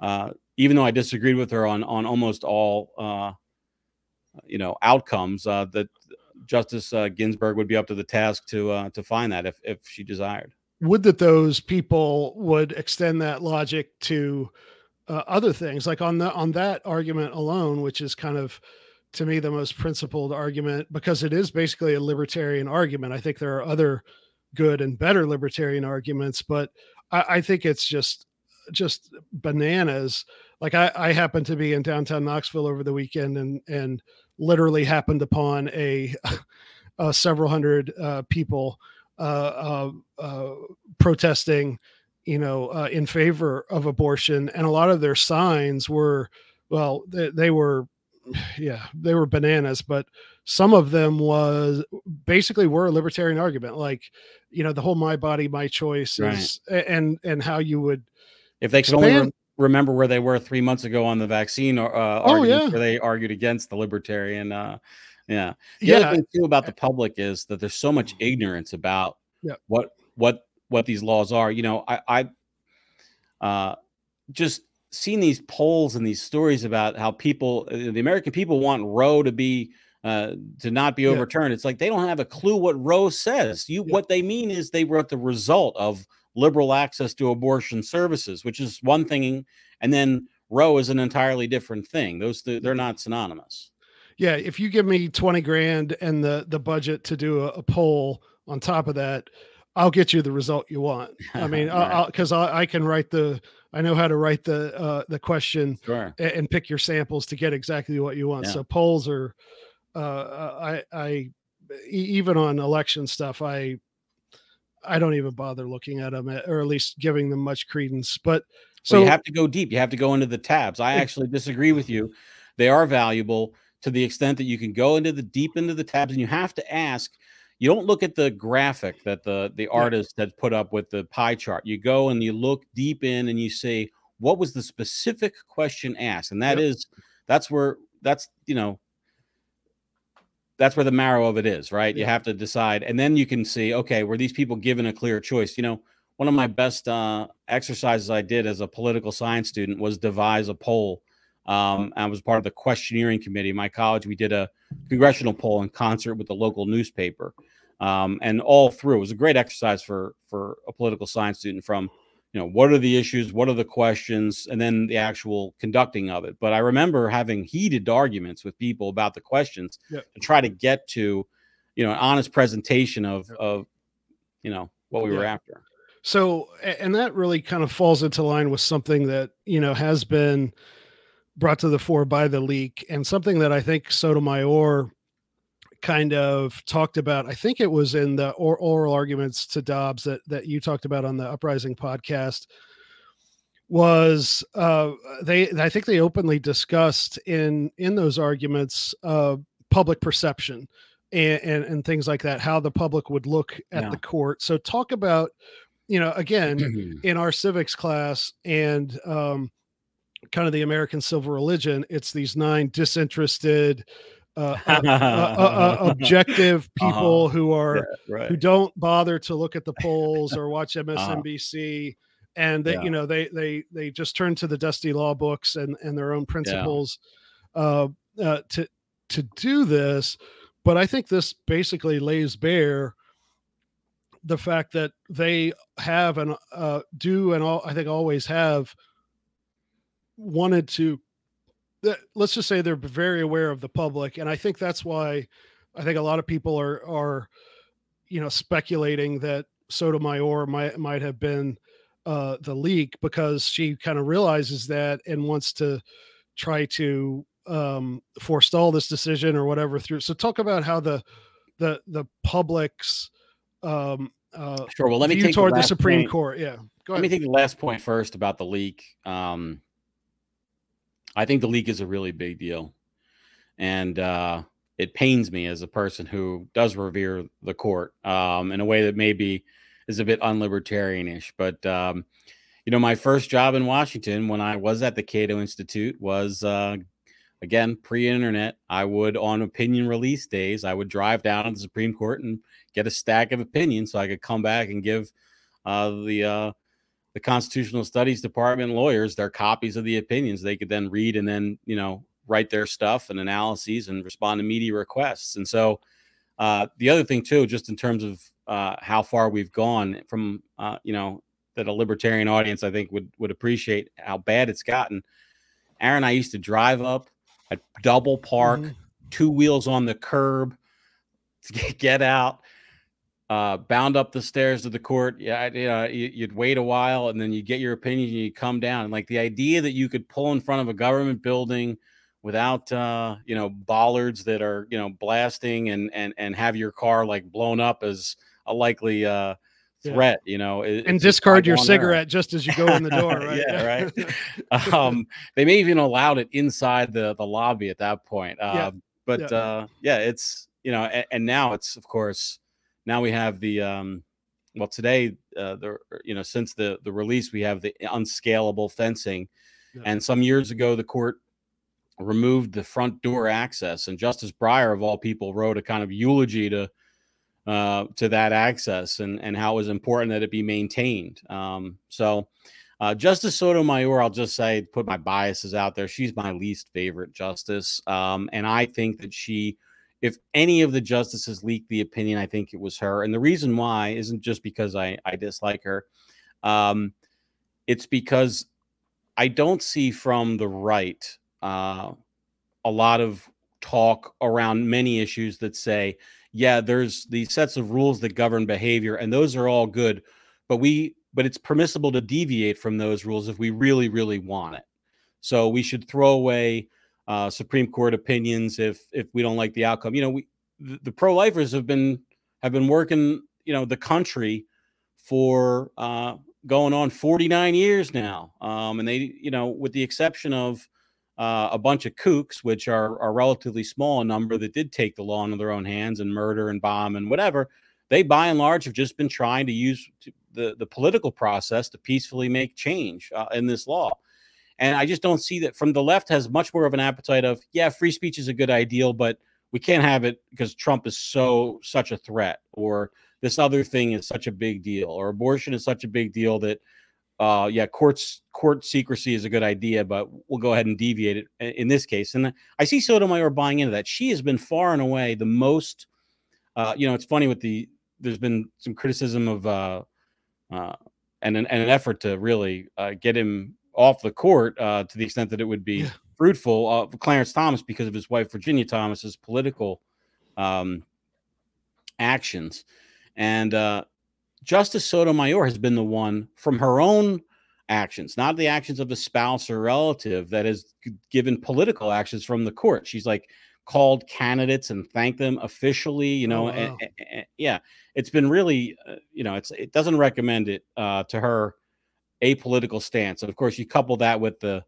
uh, even though I disagreed with her on on almost all uh, you know outcomes, that Justice Ginsburg would be up to the task to to find that if if she desired. Would that those people would extend that logic to uh, other things. Like on the on that argument alone which is kind of to me the most principled argument because it is basically a libertarian argument. I think there are other good and better libertarian arguments but i, I think it's just just bananas. Like I, I happened to be in downtown knoxville over the weekend and and literally happened upon a, a several hundred uh, people uh, uh, uh protesting you know, uh, in favor of abortion, and a lot of their signs were, well, they, they were, yeah, they were bananas, but some of them was basically were a libertarian argument, like, you know, the whole "my body, my choice" is, right. and and how you would, if they could only re- remember where they were three months ago on the vaccine, uh, oh yeah, where they argued against the libertarian. Uh, yeah, the yeah. other thing too about the public is that there's so much ignorance about yeah. what what what these laws are. You know, I, I uh, just seen these polls and these stories about how people, uh, the American people, want Roe to be uh, to not be overturned. Yeah. It's like they don't have a clue what Roe says. You yeah. what they mean is they wrote the result of liberal access to abortion services, which is one thing, and then Roe is an entirely different thing. Those they're not synonymous. Yeah, if you give me twenty grand and the the budget to do a, a poll on top of that, I'll get you the result you want. I mean, because right. I, I, can write the, I know how to write the uh, the question sure. and, and, pick your samples to get exactly what you want. Yeah. So polls are, uh, uh I, I, even on election stuff, I, I don't even bother looking at them, eh, or at least giving them much credence. But so well, you have to go deep. You have to go into the tabs. I actually disagree with you. They are valuable to the extent that you can go into the deep into the tabs, and you have to ask you don't look at the graphic that the the artist had put up with the pie chart. You go and you look deep in and you say, what was the specific question asked? And that yep. is that's where that's you know that's where the marrow of it is, right? You have to decide, and then you can see, okay, were these people given a clear choice? You know, one of my best uh, exercises I did as a political science student was devise a poll. Um, I was part of the questionnaire committee. In my college, we did a congressional poll in concert with the local newspaper um, and all through. It was a great exercise for for a political science student from you know what are the issues what are the questions and then the actual conducting of it but i remember having heated arguments with people about the questions yep. to try to get to you know an honest presentation of yep. of you know what we were after so and that really kind of falls into line with something that you know has been brought to the fore by the leak and something that i think sotomayor kind of talked about. I think it was in the or, oral arguments to Dobbs that that you talked about on the Uprising podcast. Was uh, they? I think they openly discussed in in those arguments uh, public perception and, and, and things like that, how the public would look at yeah. the court. So talk about, you know, again in our civics class and um, kind of the American civil religion, it's these nine disinterested uh, uh, uh, objective uh-huh. people uh-huh. who are yeah, right. who don't bother to look at the polls or watch MSNBC. Uh-huh. And they, yeah. you know, they they they just turn to the dusty law books and and their own principles yeah. uh, to to do this. But I think this basically lays bare the fact that they have and uh, do and all I think always have wanted to let's just say they're very aware of the public and i think that's why i think a lot of people are are you know, speculating that Sotomayor might might have been uh, the leak because she kind of realizes that and wants to try to um, forestall this decision or whatever through. So talk about how the the the public's um, uh, sure. Well, let me take toward the, the, Supreme point. Court. Yeah, go ahead. Let me take the last point first about the leak. Um, I think the leak is a really big deal, and uh, it pains me as a person who does revere the court um, in a way that maybe is a bit unlibertarianish. But um, you know, my first job in Washington when I was at the Cato Institute was uh, again pre-internet. I would on opinion release days, I would drive down to the Supreme Court and get a stack of opinions so I could come back and give uh, the uh, the Constitutional Studies Department lawyers their copies of the opinions. They could then read and then you know write their stuff and analyses and respond to media requests. And so uh, the other thing too, just in terms of uh, how far we've gone from uh, you know that a libertarian audience I think would would appreciate how bad it's gotten. Aaron I used to drive up, a double park, Mhm. two wheels on the curb, to get out, uh, bound up the stairs of the court. Yeah, you know, you- you'd wait a while and then you get your opinion and you come down. And like the idea that you could pull in front of a government building without uh, you know, bollards that are, you know, blasting and and and have your car like blown up as a likely uh Yeah. threat, you know, it- and discard your cigarette just as you go in the door, right? Yeah, right. um, they may even allowed it inside the the lobby at that point. Uh, Yeah, But yeah. Uh, yeah, it's you know, and, and now it's of course now we have the um, well today uh, the you know since the the release we have the unscalable fencing, Yeah. and some years ago the court removed the front door access, and Justice Breyer of all people wrote a kind of eulogy to uh, to that access and and how it was important that it be maintained. Um, so. Uh, Justice Sotomayor, I'll just say, put my biases out there. She's my least favorite justice. Um, and I think that she, if any of the justices leaked the opinion, I think it was her. And the reason why isn't just because I, I dislike her. Um, it's because I don't see from the right uh, a lot of talk around many issues that say, yeah, there's these sets of rules that govern behavior, and those are all good, but we but it's permissible to deviate from those rules if we really, really want it. So we should throw away uh, Supreme Court opinions if if we don't like the outcome. You know, we the, the pro-lifers have been have been working, you know, the country for uh, going on 49 years now, um, and they, you know, with the exception of uh, a bunch of kooks, which are a relatively small number that did take the law into their own hands and murder and bomb and whatever. They, by and large, have just been trying to use the the political process to peacefully make change uh, in this law. And I just don't see that from the left has much more of an appetite of yeah, free speech is a good ideal, but we can't have it because Trump is so such a threat, or this other thing is such a big deal, or abortion is such a big deal that uh, yeah, courts court secrecy is a good idea, but we'll go ahead and deviate it in this case. And I see Sotomayor buying into that. She has been far and away the most. Uh, you know, it's funny with the there's been some criticism of uh, uh, and an, and an effort to really uh, get him off the court uh, to the extent that it would be Yeah. fruitful uh, Clarence Thomas because of his wife Virginia Thomas's political um, actions, and uh, Justice Sotomayor has been the one from her own actions, not the actions of a spouse or relative, that has given political actions from the court. She's like called candidates and thanked them officially, you know. Oh, wow. a- a- yeah, it's been really, uh, you know, it's it doesn't recommend it uh, to her apolitical stance. And of course, you couple that with the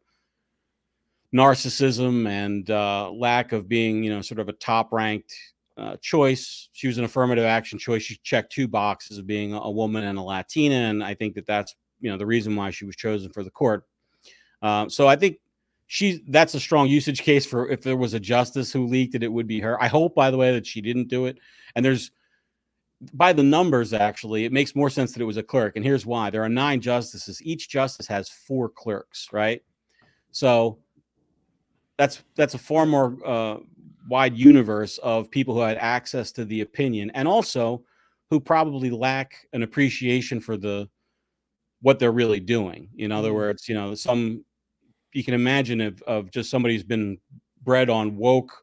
narcissism and uh, lack of being, you know, sort of a top ranked uh, choice. She was an affirmative action choice. She checked two boxes of being a woman and a Latina, and I think that that's you know the reason why she was chosen for the court. Um, so I think she's that's a strong usage case for if there was a justice who leaked it, it would be her. I hope, by the way, that she didn't do it. And there's by the numbers actually, it makes more sense that it was a clerk. And here's why: there are nine justices. Each justice has four clerks, right? So that's that's a far more uh, wide universe of people who had access to the opinion and also who probably lack an appreciation for the what they're really doing in other Mhm. words you know some you can imagine of, of just somebody who's been bred on woke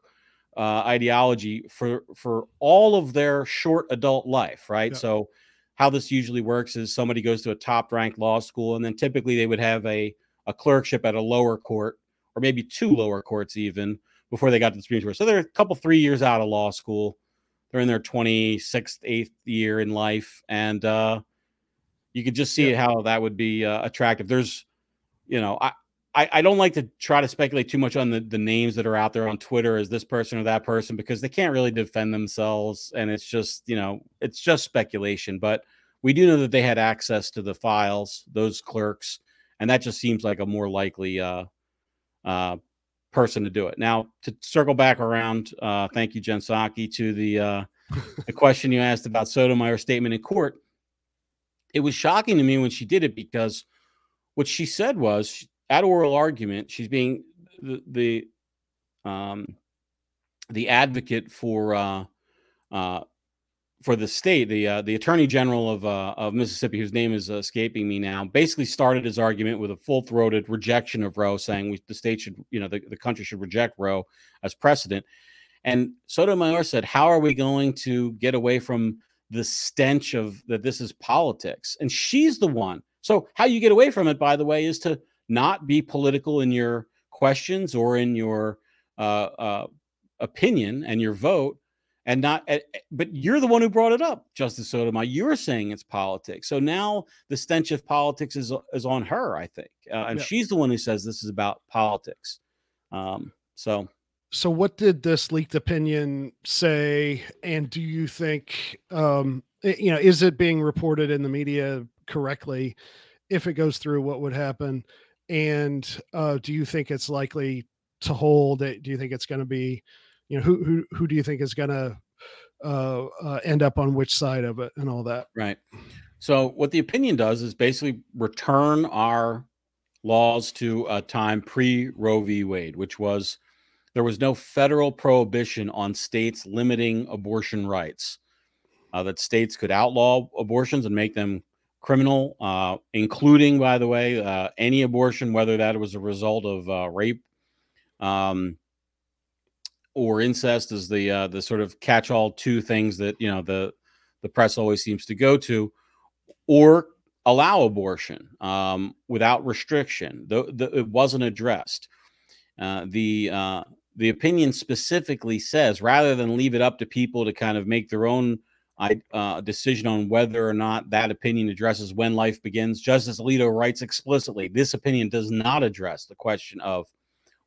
uh, ideology for for all of their short adult life, right? Yeah. So how this usually works is somebody goes to a top ranked law school, and then typically they would have a a clerkship at a lower court or maybe two lower courts even before they got to the Supreme Court. So they're a couple three years out of law school. They're in their 26th, eighth year in life, and uh, you could just see how that would be uh, attractive. There's, you know, I, I, I don't like to try to speculate too much on the, the names that are out there on Twitter as this person or that person because they can't really defend themselves. And it's just, you know, it's just speculation. But we do know that they had access to the files, those clerks, and that just seems like a more likely uh, uh, person to do it. Now, to circle back around, uh, thank you, Jen Psaki, to the uh, the question you asked about Sotomayor's statement in court. It was shocking to me when she did it because what she said was at oral argument, she's being the the um, the advocate for uh, uh, for the state, the uh, the attorney general of uh, of Mississippi, whose name is escaping me now, basically started his argument with a full throated rejection of Roe, saying we, the state should, you know, the, the country should reject Roe as precedent. And Sotomayor said, "How are we going to get away from the stench of that this is politics?" And she's the one. So how you get away from it, by the way, is to not be political in your questions or in your uh, uh, opinion and your vote, and not. eh, eh, But you're the one who brought it up, Justice Sotomayor. You're saying it's politics. So now the stench of politics is is on her, I think, uh, and Yeah. she's the one who says this is about politics. Um, so So, what did this leaked opinion say? And do you think, um, i- you know, is it being reported in the media correctly? If it goes through, what would happen? And uh, do you think it's likely to hold? it? Do you think it's going to be, you know, who who who do you think is going to uh, uh, end up on which side of it and all that? Right. So what the opinion does is basically return our laws to a time pre Roe v. Wade, which was there was no federal prohibition on states limiting abortion rights. Uh, that states could outlaw abortions and make them criminal, uh, including, by the way, uh, any abortion, whether that was a result of uh, rape um, or incest, is the uh, the sort of catch-all two things that you know the the press always seems to go to, or allow abortion um, without restriction. The, the, it wasn't addressed. Uh, the uh, the opinion specifically says rather than leave it up to people to kind of make their own I- uh, decision on whether or not that opinion addresses when life begins. Justice Alito writes explicitly this opinion does not address the question of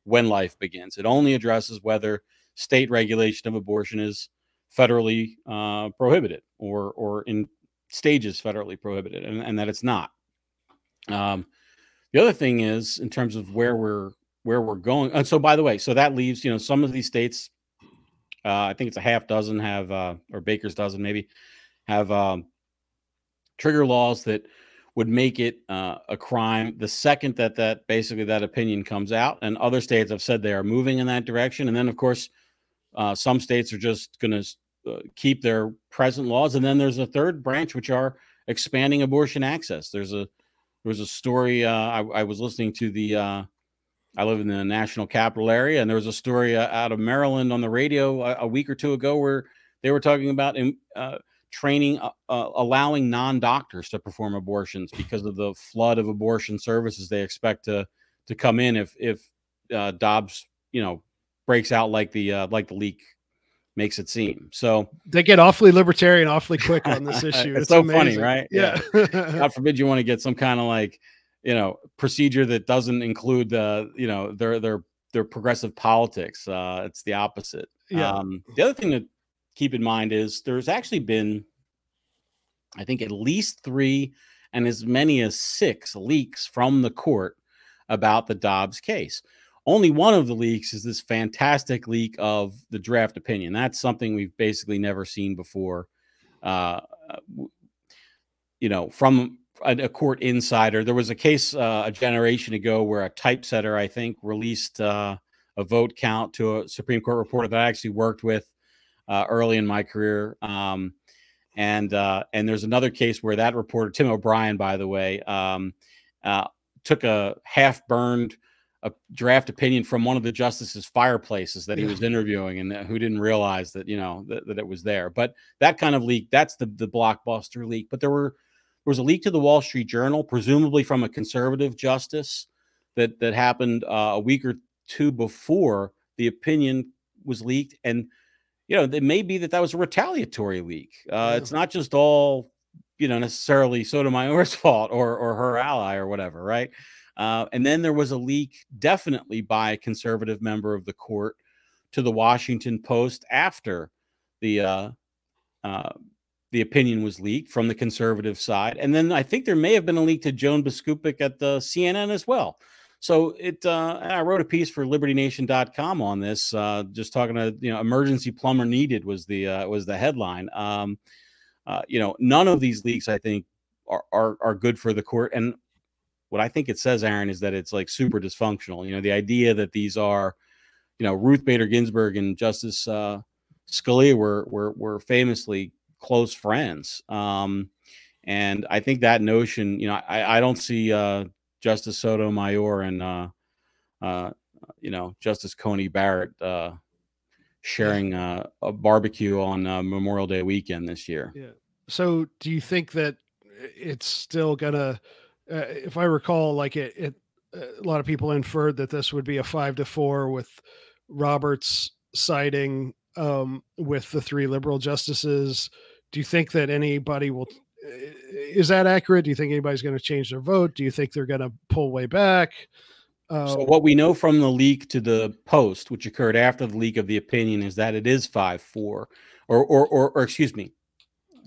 when life begins. It only addresses whether state regulation of abortion is federally uh, prohibited or or in stages federally prohibited, and, and that it's not. Um, the other thing is in terms of where we're where we're going. And so, by the way, so that leaves you know some of these states. Uh, I think it's a half dozen have, uh, or Baker's dozen maybe, have um, trigger laws that would make it uh, a crime the second that that basically that opinion comes out. And other states have said they are moving in that direction. And then, of course, uh, some states are just going to uh, keep their present laws. And then there's a third branch, which are expanding abortion access. There's a there was a story uh, I, I was listening to the. Uh, I live in the national capital area, and there was a story uh, out of Maryland on the radio a, a week or two ago where they were talking about uh, training, uh, uh, allowing non-doctors to perform abortions because of the flood of abortion services they expect to to come in if if uh, Dobbs, you know, breaks out like the uh, like the leak makes it seem. So They get awfully libertarian, awfully quick on this issue. It's so funny, amazing. right? Yeah. God forbid you want to get some kind of like, you know, procedure that doesn't include the, you know, their their their progressive politics. Uh, it's the opposite. Yeah. Um, the other thing to keep in mind is there's actually been, I think, at least three and as many as six leaks from the court about the Dobbs case. Only one of the leaks is this fantastic leak of the draft opinion. That's something we've basically never seen before. Uh, you know, from a, a court insider. There was a case uh, a generation ago where a typesetter, I think, released uh, a vote count to a Supreme Court reporter that I actually worked with uh, early in my career. Um, and uh, and there's another case where that reporter, Tim O'Brien, by the way, um, uh, took a half burned a draft opinion from one of the justices' fireplaces that he was interviewing, and uh, who didn't realize that you know that, that it was there. But that kind of leak, that's the the blockbuster leak. But there were was a leak to the Wall Street Journal, presumably from a conservative justice, that that happened uh, a week or two before the opinion was leaked, and you know it may be that that was a retaliatory leak. Uh, yeah. It's not just all you know necessarily Sotomayor's fault or or her ally or whatever, right? Uh, and then there was a leak, definitely by a conservative member of the court, to the Washington Post after the uh, uh, the opinion was leaked from the conservative side. And then I think there may have been a leak to Joan Biskupic at the CNN as well. So it, uh, I wrote a piece for LibertyNation.com on this, uh, just talking to you know, emergency plumber needed was the uh, was the headline. Um, uh, you know, none of these leaks I think are, are are good for the court, and what I think it says, Aaron, is that it's like super dysfunctional. You know, the idea that these are, you know, Ruth Bader Ginsburg and Justice uh, Scalia were were were famously close friends. Um, and I think that notion, you know, I, I don't see uh, Justice Sotomayor and uh, uh, you know Justice Coney Barrett uh, sharing uh, a barbecue on uh, Memorial Day weekend this year. Yeah. So, do you think that it's still gonna uh, if I recall, like it, it, a lot of people inferred that this would be a five to four with Roberts siding um, with the three liberal justices. Do you think that anybody will? Is that accurate? Do you think anybody's going to change their vote? Do you think they're going to pull way back? Um, so what we know from the leak to the post, which occurred after the leak of the opinion, is that it is five four, or or or, or excuse me,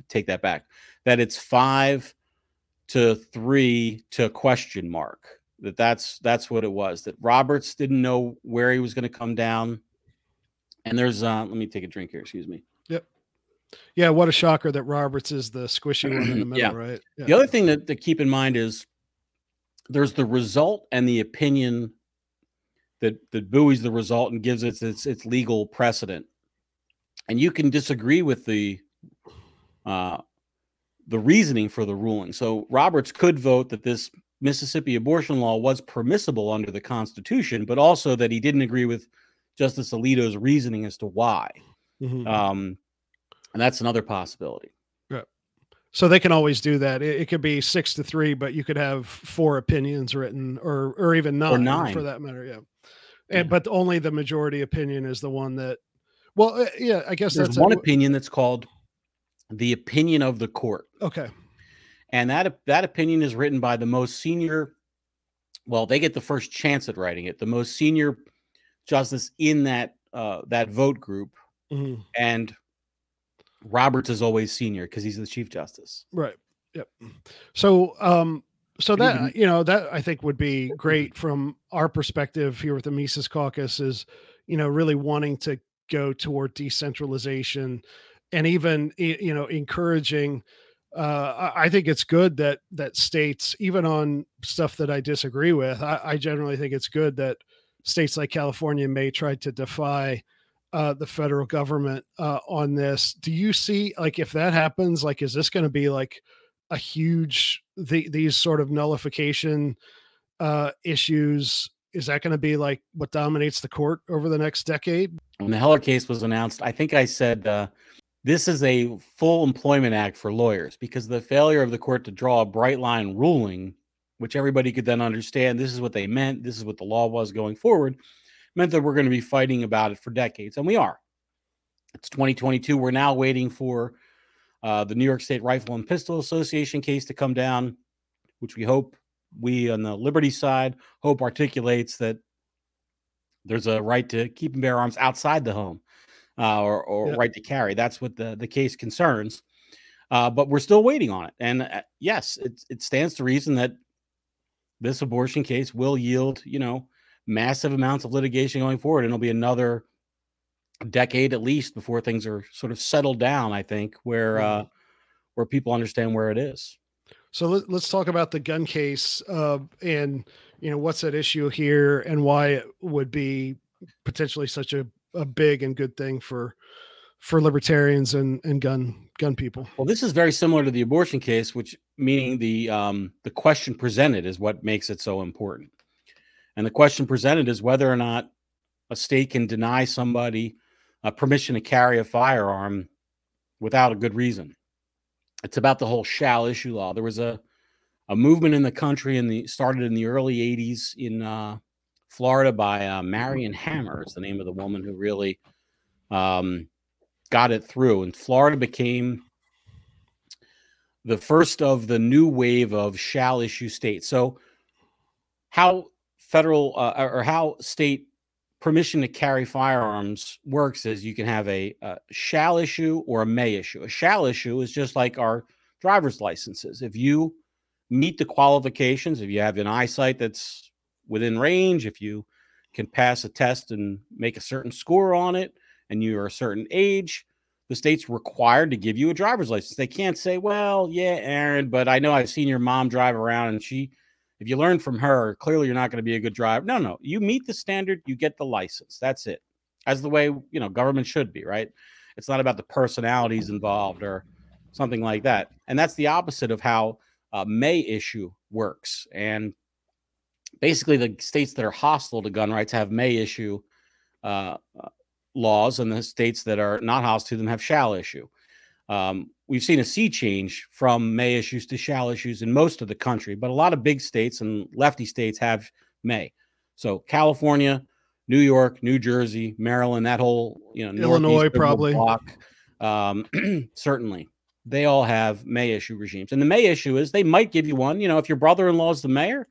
take that back. That it's five to three to question mark. That that's that's what it was. That Roberts didn't know where he was going to come down. And there's uh let me take a drink here, excuse me. Yeah, what a shocker that Roberts is the squishy one in the middle, yeah. right? Yeah. The other thing that to keep in mind is there's the result and the opinion that that buoys the result and gives it its its legal precedent. And you can disagree with the uh, the reasoning for the ruling. So Roberts could vote that this Mississippi abortion law was permissible under the Constitution, but also that he didn't agree with Justice Alito's reasoning as to why. Mm-hmm. Um, and that's another possibility. Yeah. So they can always do that. It, it, could be six to three, but you could have four opinions written, or or even nine, or nine. for that matter. Yeah. And yeah. but only the majority opinion is the one that. Well, uh, yeah, I guess There's that's one a, opinion that's called the opinion of the court. Okay. And that that opinion is written by the most senior. Well, they get the first chance at writing it. The most senior justice in that uh, that vote group, mm-hmm. and Roberts is always senior because he's the chief justice. Right. Yep. So, um, so that you know that I think would be great from our perspective here with the Mises Caucus is, you know, really wanting to go toward decentralization and even you know encouraging uh, I think it's good that that states, even on stuff that I disagree with, I, I, generally think it's good that states like California may try to defy uh, the federal government uh, on this. Do you see, like, if that happens, like, is this going to be like a huge the, these sort of nullification uh, issues? Is that going to be like what dominates the court over the next decade? When the Heller case was announced, I think I said uh, this is a full employment act for lawyers because the failure of the court to draw a bright line ruling, which everybody could then understand this is what they meant, this is what the law was going forward, meant that we're going to be fighting about it for decades. And we are. It's 2022. We're now waiting for uh, the New York State Rifle and Pistol Association case to come down, which we hope we on the Liberty side hope articulates that there's a right to keep and bear arms outside the home uh, or, or right to carry. That's what the, the case concerns. Uh, but we're still waiting on it. And uh, yes, it, it stands to reason that this abortion case will yield, you know, massive amounts of litigation going forward. And it'll be another decade at least before things are sort of settled down, I think, where uh, where people understand where it is. So let, us talk about the gun case uh, and you know what's at issue here and why it would be potentially such a a big and good thing for for libertarians and and gun gun people. Well, this is very similar to the abortion case, which meaning the um, the question presented is what makes it so important. And the question presented is whether or not a state can deny somebody uh, permission to carry a firearm without a good reason. It's about the whole shall issue law. There was a a movement in the country in the started in the early 80s in uh, Florida by uh, Marion Hammer is the name of the woman who really um, got it through. And Florida became the first of the new wave of shall issue states. So, how federal uh, or how state permission to carry firearms works is you can have a, a, shall issue or a may issue. A shall issue is just like our driver's licenses. If you meet the qualifications, if you have an eyesight that's within range, if you can pass a test and make a certain score on it, and you're a certain age, the state's required to give you a driver's license. They can't say, well, yeah, Aaron, but I know I've seen your mom drive around and she if you learn from her, clearly you're not going to be a good driver. No, no, you meet the standard, you get the license. That's it. As the way you know government should be, right? It's not about the personalities involved or something like that. And that's the opposite of how uh, May issue works. And basically, the states that are hostile to gun rights have May issue uh, uh laws, and the states that are not hostile to them have shall issue. Um, we've seen a sea change from may issues to shall issues in most of the country, but a lot of big states and lefty states have may. So California, New York, New Jersey, Maryland, that whole you know Illinois probably block, um, certainly they all have may issue regimes. And the may issue is they might give you one. You know, if your brother-in-law is the mayor,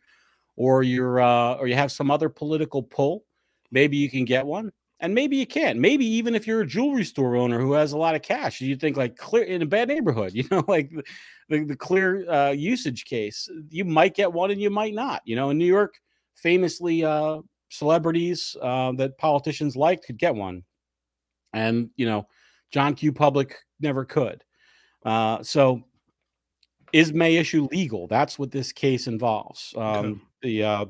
or you're uh, or you have some other political pull, maybe you can get one and maybe you can maybe even if you're a jewelry store owner who has a lot of cash you think like clear in a bad neighborhood you know like the, the clear uh, usage case. You might get one and you might not you know in new york famously uh, celebrities uh, that politicians liked could get one. And you know john q. Public never could. Uh, so is may issue legal? That's what this case involves. Um, okay. the uh,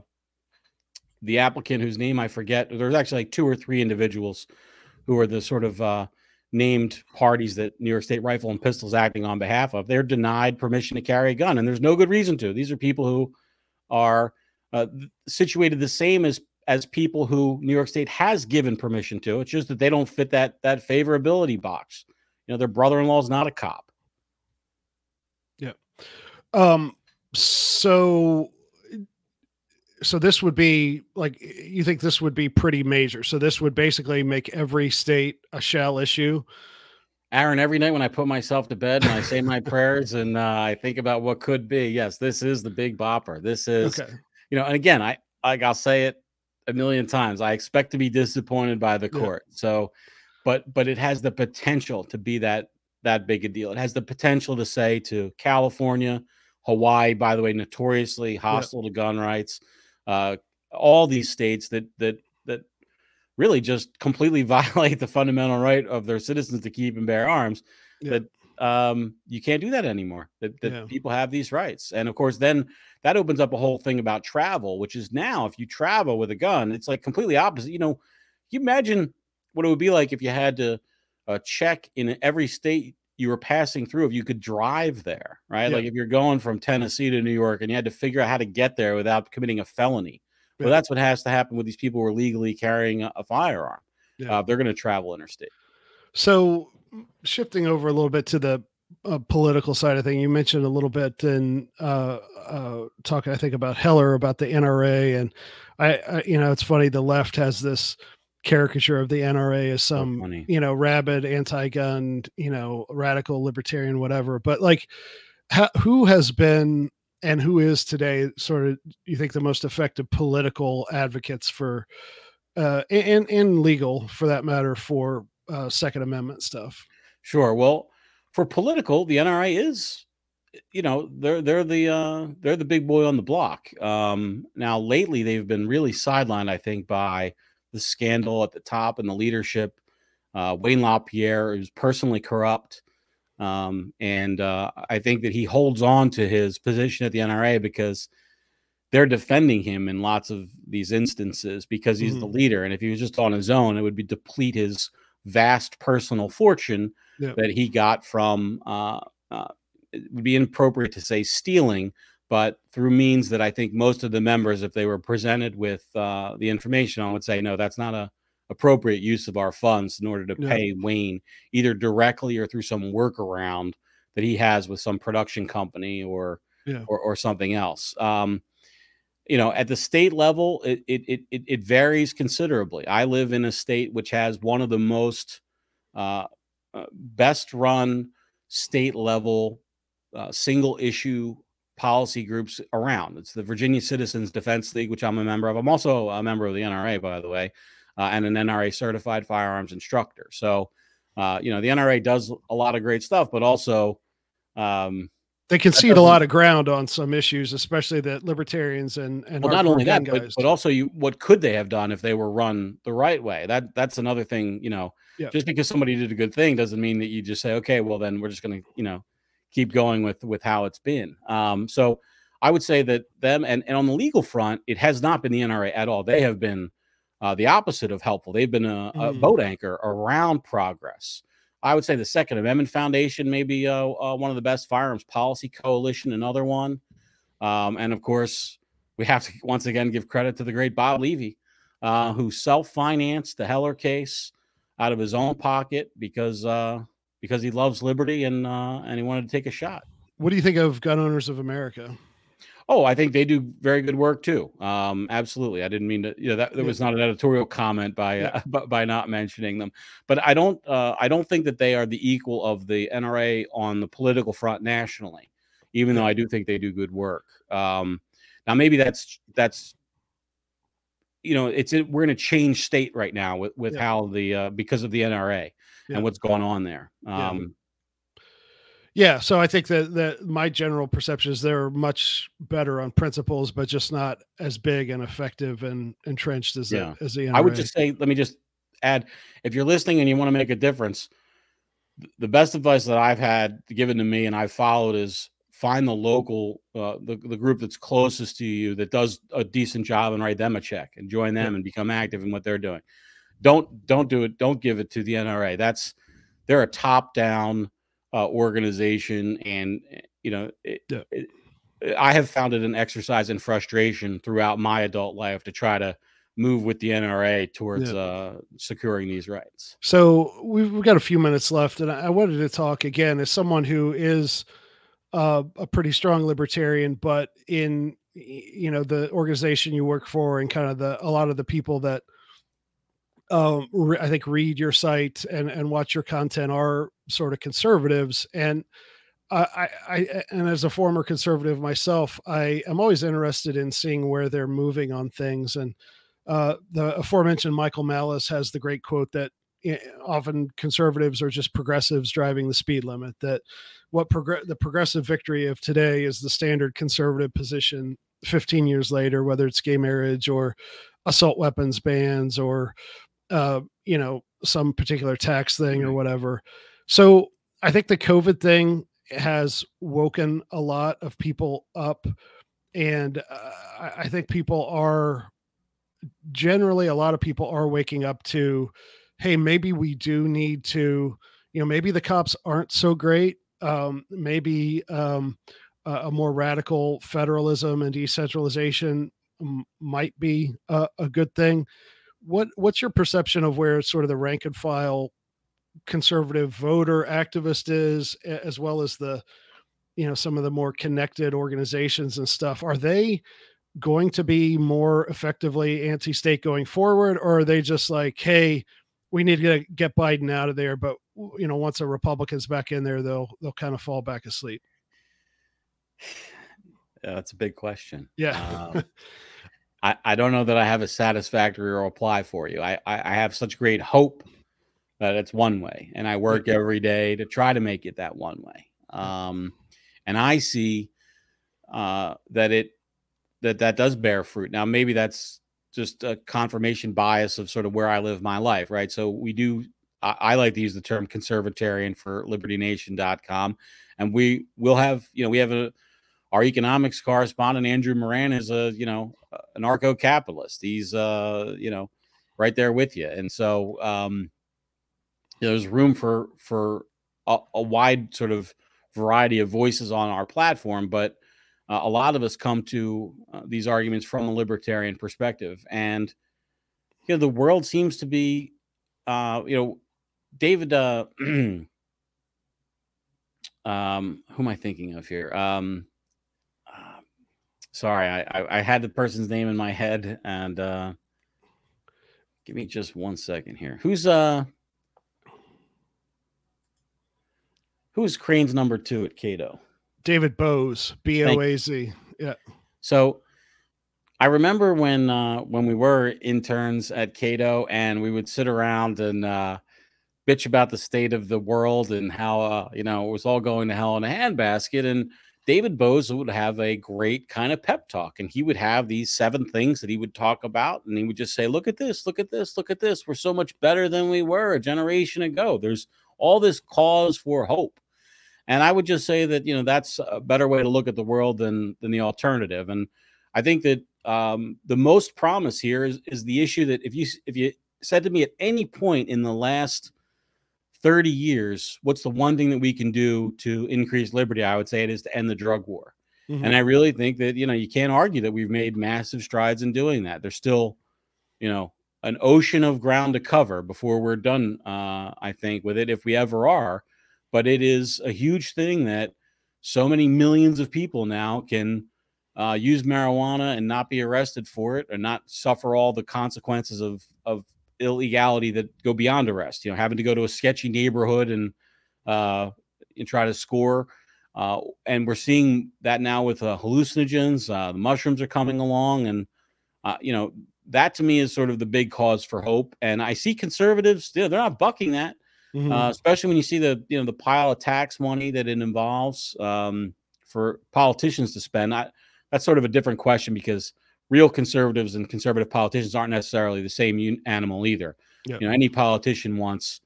the applicant whose name I forget. There's actually like two or three individuals who are the sort of uh, named parties that New York State Rifle and Pistols acting on behalf of. They're denied permission to carry a gun, and there's no good reason to. These are people who are uh, situated the same as as people who New York State has given permission to. It's just that they don't fit that that favorability box. You know, their brother-in-law is not a cop. Yeah. Um. So so this would be like you think this would be pretty major. So this would basically make every state a shall issue. Aaron, every night when I put myself to bed and I say my prayers and uh, I think about what could be, yes, this is the big bopper. This is, okay. you know, and again, I like I'll say it a million times. I expect to be disappointed by the court. Yeah. So, but but it has the potential to be that that big a deal. It has the potential to say to California, Hawaii, by the way, notoriously hostile yeah. to gun rights uh, all these states that that that really just completely violate the fundamental right of their citizens to keep and bear arms. Yeah. That um, you can't do that anymore. That that yeah. people have these rights, and of course, then that opens up a whole thing about travel, which is now if you travel with a gun, it's like completely opposite. You know, you imagine what it would be like if you had to uh, check in every state you were passing through if you could drive there, right? Yeah. Like if you're going from Tennessee to New York and you had to figure out how to get there without committing a felony. Yeah. Well, that's what has to happen with these people who are legally carrying a, a firearm. Yeah. Uh, they're going to travel interstate. So, shifting over a little bit to the uh, political side of thing, you mentioned a little bit in uh, uh, talking, I think, about Heller about the NRA, and I, I, you know, it's funny. The left has this caricature of the NRA as some so you know rabid anti-gun, you know, radical libertarian, whatever. But like, ha- who has been and who is today sort of you think the most effective political advocates for uh, and and legal for that matter for uh, Second Amendment stuff? Sure. Well, for political, the NRA is you know they're they're the uh they're the big boy on the block um now lately they've been really sidelined i think by the scandal at the top and the leadership. Uh, Wayne LaPierre is personally corrupt. Um, and uh, I think that he holds on to his position at the NRA because they're defending him in lots of these instances because he's mm-hmm. the leader. And if he was just on his own, it would be deplete his vast personal fortune that he got from, uh, uh, it would be inappropriate to say stealing, but through means that I think most of the members, if they were presented with uh, the information on, would say, no, that's not a appropriate use of our funds in order to Yeah. pay Wayne either directly or through some workaround that he has with some production company or Yeah. or, or something else. Um, you know, at the state level, it, it it it it varies considerably. I live in a state which has one of the most uh, uh, best run state level uh, single issue policy groups around. It's the Virginia Citizens Defense League, which I'm a member of. I'm also a member of the NRA, by the way, uh, and an NRA certified firearms instructor. So, uh, you know, the NRA does a lot of great stuff, but also, um, They concede a lot of ground on some issues, especially that libertarians and and well, not only that, but, but also you, what could they have done if they were run the right way? That that's another thing. You know, Yeah. just because somebody did a good thing doesn't mean that you just say, okay, well then we're just going to, you know, keep going with with how it's been. Um, so I would say that them and and on the legal front, it has not been the NRA at all. They have been uh, the opposite of helpful. They've been a, a Mm. boat anchor around progress. I would say the Second Amendment Foundation may be uh, uh, one of the best firearms policy coalition, another one, um, and of course we have to once again give credit to the great Bob Levy, uh, who self-financed the Heller case out of his own pocket because uh, because he loves liberty and uh, and he wanted to take a shot. What do you think of Gun Owners of America? Oh, I think they do very good work too. Um, absolutely. I didn't mean to. You know, that, Yeah. was not an editorial comment by uh, by, by not mentioning them. But I don't. Uh, I don't think that they are the equal of the NRA on the political front nationally. Even though I do think they do good work. Um, now, maybe that's that's. You know, it's we're in a change state right now with with Yeah. how the uh, because of the NRA Yeah. and what's going on there. Yeah. Um, Yeah, so I think that that my general perception is they're much better on principles, but just not as big and effective and entrenched as Yeah. the as the NRA. I would just say, let me just add, if you're listening and you want to make a difference, the best advice that I've had given to me and I've followed is find the local, uh, the, the group that's closest to you that does a decent job and write them a check and join them and become active in what they're doing. Don't don't do it. Don't give it to the NRA. That's they're a top down uh, organization, and you know, it, Yeah. it- I have found it an exercise in frustration throughout my adult life to try to move with the NRA towards Yeah. uh, securing these rights. So we've, we've got a few minutes left, and I I wanted to talk again as someone who is uh, a pretty strong libertarian, but in you know the organization you work for and kind of the a lot of the people that um, re- I think read your site and and watch your content are sort of conservatives and. I, I, I, and as a former conservative myself, I am always interested in seeing where they're moving on things. And uh, the aforementioned Michael Malice has the great quote that eh, often conservatives are just progressives driving the speed limit. That what progr- the progressive victory of today is the standard conservative position 15 years later, whether it's gay marriage or assault weapons bans or uh, you know some particular tax thing or whatever. So I think the COVID thing has woken a lot of people up, and uh, I, think people are generally a lot of people are waking up to hey maybe we do need to you know maybe the cops aren't so great um maybe um a, a more radical federalism and decentralization m- might be a, a good thing what what's your perception of where sort of the rank and file conservative voter activist is as well as the you know some of the more connected organizations and stuff? Are they going to be more effectively anti-state going forward or are they just like hey we need to get biden out of there but you know once a republican's back in there they'll they'll kind of fall back asleep Yeah, that's a big question. yeah. Um, I, I don't know that I have a satisfactory reply for you. I, I, I have such great hope that it's one way, and I work every day to try to make it that one way. Um, and I see uh, that it that that does bear fruit. Now, maybe that's just a confirmation bias of sort of where I live my life, right? So we do. I, I like to use the term conservatarian for LibertyNation.com, and we will have you know we have a our economics correspondent Andrew Moran is a you know an anarcho capitalist. He's uh you know right there with you, and so um, there's room for for a, a wide sort of variety of voices on our platform. But uh, a lot of us come to uh, these arguments from a libertarian perspective, and you know the world seems to be, uh, you know, David. Uh, um, who am I thinking of here? Um, sorry, I, I, I had the person's name in my head, and uh, give me just one second here. Who's uh, who's Crane's number two at Cato? David Boaz, B O A Z. Yeah. So I remember when uh, when we were interns at Cato and we would sit around and uh, bitch about the state of the world and how uh, you know it was all going to hell in a handbasket. And David Boaz would have a great kind of pep talk, and he would have these seven things that he would talk about, and he would just say, "Look at this, look at this, look at this. We're so much better than we were a generation ago. There's all this cause for hope." And I would just say that you know that's a better way to look at the world than than the alternative. And I think that um, the most promise here is is the issue that if you if you said to me at any point in the last 30 years, what's the one thing that we can do to increase liberty? I would say it is to end the drug war. Mm-hmm. And I really think that you know you can't argue that we've made massive strides in doing that. There's still, you know, an ocean of ground to cover before we're done. Uh, I think with it, if we ever are but it is a huge thing that so many millions of people now can uh, use marijuana and not be arrested for it or not suffer all the consequences of of illegality that go beyond arrest. You know, having to go to a sketchy neighborhood and uh, and try to score. Uh, and we're seeing that now with uh, hallucinogens. Uh, the mushrooms are coming along, and uh, you know that to me is sort of the big cause for hope. And I see conservatives; they're not bucking that mm-hmm. uh, especially when you see the you know the pile of tax money that it involves um, for politicians to spend. I, that's sort of a different question because real conservatives and conservative politicians aren't necessarily the same animal either. Yep. You know, any politician wants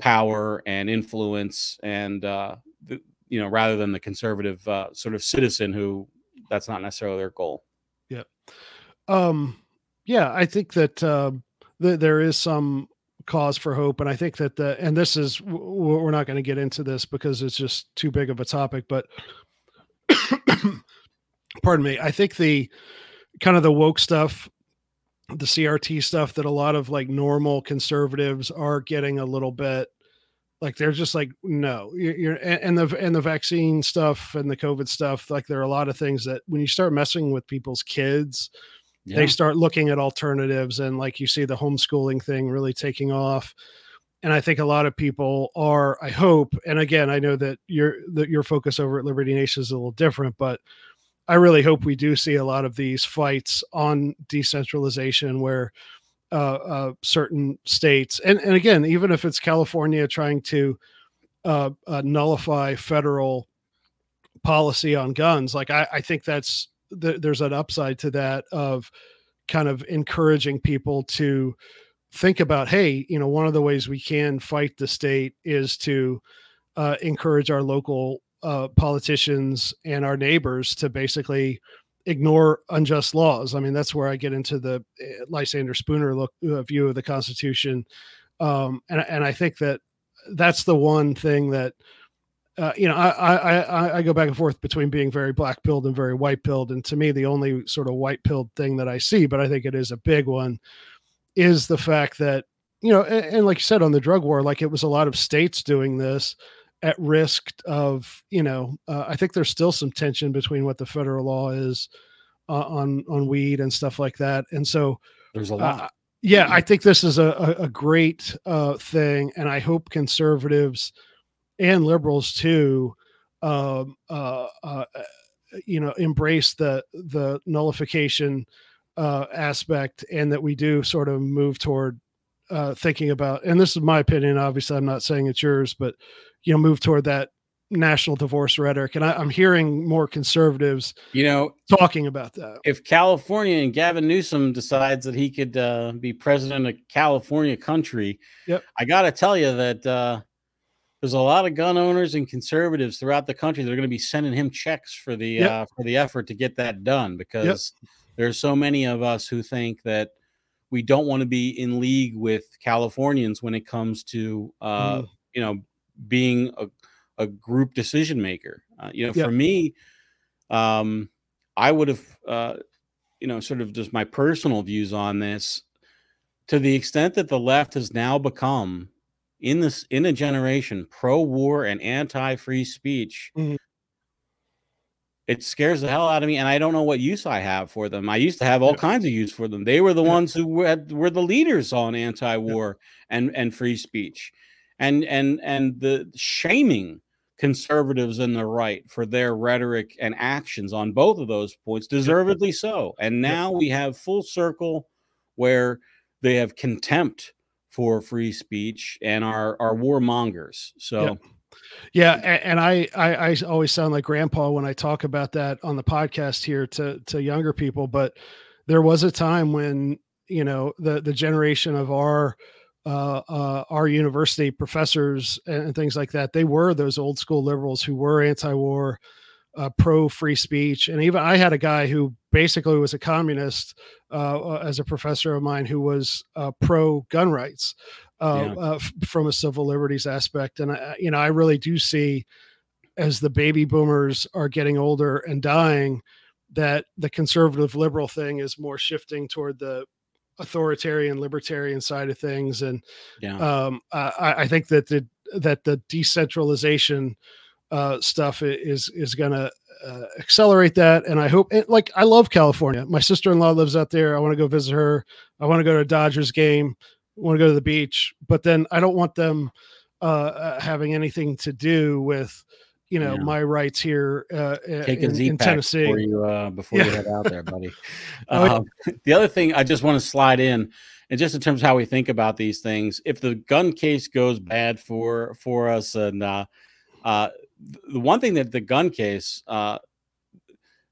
power and influence, and uh, the, you know, rather than the conservative uh, sort of citizen who that's not necessarily their goal. Yeah. Um, yeah, I think that uh, th- there is some cause for hope and i think that the and this is we're not going to get into this because it's just too big of a topic but pardon me i think the kind of the woke stuff the crt stuff that a lot of like normal conservatives are getting a little bit like they're just like no you're, you're and the and the vaccine stuff and the covid stuff like there are a lot of things that when you start messing with people's kids yeah. they start looking at alternatives and like you see the homeschooling thing really taking off and i think a lot of people are i hope and again i know that your that your focus over at liberty nation is a little different but i really hope we do see a lot of these fights on decentralization where uh, uh, certain states and, and again even if it's california trying to uh, uh nullify federal policy on guns like I, I think that's th- there's an upside to that of kind of encouraging people to think about hey you know one of the ways we can fight the state is to uh, encourage our local uh, politicians and our neighbors to basically ignore unjust laws. I mean that's where i get into the uh, lysander spooner look uh, view of the constitution. Um, and, and i think that that's the one thing that uh, you know, I, I I go back and forth between being very black pilled and very white pilled, and to me, the only sort of white pilled thing that I see, but I think it is a big one, is the fact that you know, and, and like you said on the drug war, like it was a lot of states doing this at risk of, you know, uh, I think there's still some tension between what the federal law is uh, on on weed and stuff like that, and so there's a lot. Uh, yeah, I think this is a, a, great uh, thing, and I hope conservatives and liberals too um, uh, uh, you know embrace the the nullification uh, aspect and that we do sort of move toward uh, thinking about and this is my opinion obviously i'm not saying it's yours but you know move toward that national divorce rhetoric and I, am hearing more conservatives you know talking about that if california and gavin newsom decides that he could uh, be president of california country yep. i gotta tell you that uh, there's a lot of gun owners and conservatives throughout the country that are going to be sending him checks for the yep. uh, for the effort to get that done because yep. there's so many of us who think that we don't want to be in league with Californians when it comes to uh, mm. you know being a, a group decision maker. Uh, you know, yep. for me, um, I would have, uh, you know, sort of just my personal views on this, to the extent that the left has now become in this in a generation pro-war and anti-free speech. Mhm. It scares the hell out of me, and I don't know what use I have for them. I used to have all Yeah. kinds of use for them. They were the Yeah. ones who were, were the leaders on anti-war and and free speech, and and and the shaming conservatives and the right for their rhetoric and actions on both of those points, deservedly so. And now we have full circle where they have contempt for free speech and are are warmongers. So Yeah, a- and I, I I always sound like grandpa when I talk about that on the podcast here to to younger people, but there was a time when you know the the generation of our uh, uh, our university professors and, and things like that, they were those old school liberals who were anti-war, uh, pro free speech, and even I had a guy who basically was a communist uh, uh, as a professor of mine who was uh, pro gun rights uh, Yeah. uh, f- from a civil liberties aspect. And I, you know, I really do see as the baby boomers are getting older and dying, that the conservative liberal thing is more shifting toward the authoritarian libertarian side of things. And yeah. um, I, I think that the that the decentralization uh, stuff is is going to uh, accelerate that. And I hope, and, like, I love California. My sister in law lives out there. I want to go visit her. I want to go to a Dodgers game. Want to go to the beach, but then I don't want them uh, uh, having anything to do with, you know, Yeah. my rights here uh, Take in, in Tennessee. before you uh, before you head out there, buddy. Yeah. Um, the other thing I just want to slide in, and just in terms of how we think about these things, if the gun case goes bad for for us, and uh, uh, the one thing that the gun case, uh,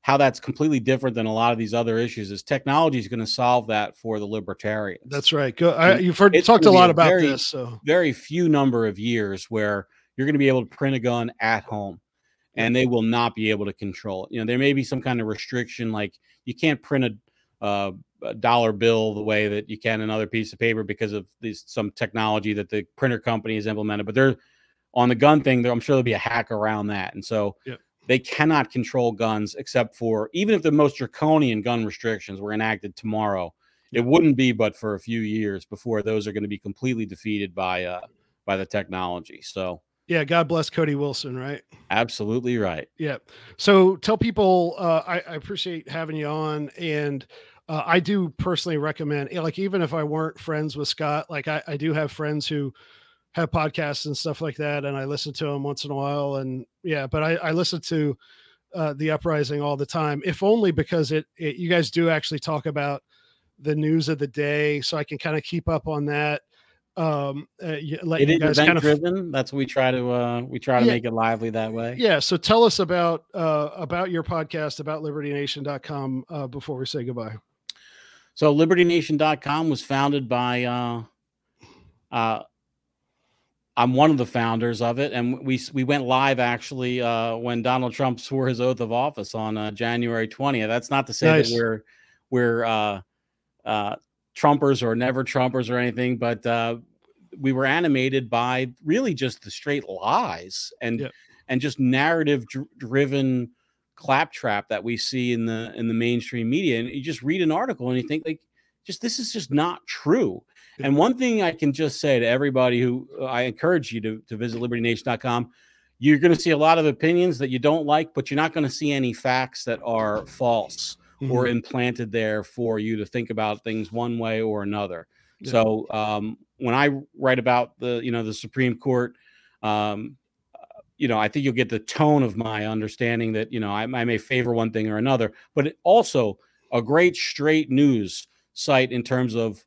how that's completely different than a lot of these other issues, is technology is going to solve that for the libertarians. That's right. Go. I, you've heard it's talked a lot about very- this. So very few number of years where you're going to be able to print a gun at home and they will not be able to control it. You know, there may be some kind of restriction like you can't print a, uh, a dollar bill the way that you can another piece of paper because of these some technology that the printer company has implemented. But they're on the gun thing, I'm sure there'll be a hack around that. And so Yep. they cannot control guns except for even if the most draconian gun restrictions were enacted tomorrow, it wouldn't be but for a few years before those are going to be completely defeated by uh by the technology. So yeah, God bless Cody Wilson. Right. absolutely right. Yeah. So tell people, uh, I, I appreciate having you on. And uh, I do personally recommend, like, even if I weren't friends with Scott, like, I, I do have friends who have podcasts and stuff like that. And I listen to them once in a while. And yeah, but I, I listen to uh, The Uprising all the time, if only because it, it, you guys do actually talk about the news of the day. So I can kind of keep up on that. Um, uh, let It you is guys event kind of driven. That's what we try to uh we try to Yeah. make it lively that way. yeah so tell us about uh about your podcast about libertynation.com uh before we say goodbye So libertynation.com was founded by uh uh I'm one of the founders of it, and we we went live actually uh, when Donald Trump swore his oath of office on uh, January 20th. That's not to say Nice. that we're we're uh, uh, Trumpers or never Trumpers or anything, but uh, we were animated by really just the straight lies and and just narrative dr- driven claptrap that we see in the in the mainstream media. And you just read an article and you think like, just this is just not true. And one thing I can just say to everybody who uh, I encourage you to, to visit libertynation.com, you're going to see a lot of opinions that you don't like, but you're not going to see any facts that are false or implanted there for you to think about things one way or another. Yeah. So um, when I write about the, you know, the Supreme Court, um, you know, I think you'll get the tone of my understanding that, you know, I, I may favor one thing or another, but it also a great straight news site in terms of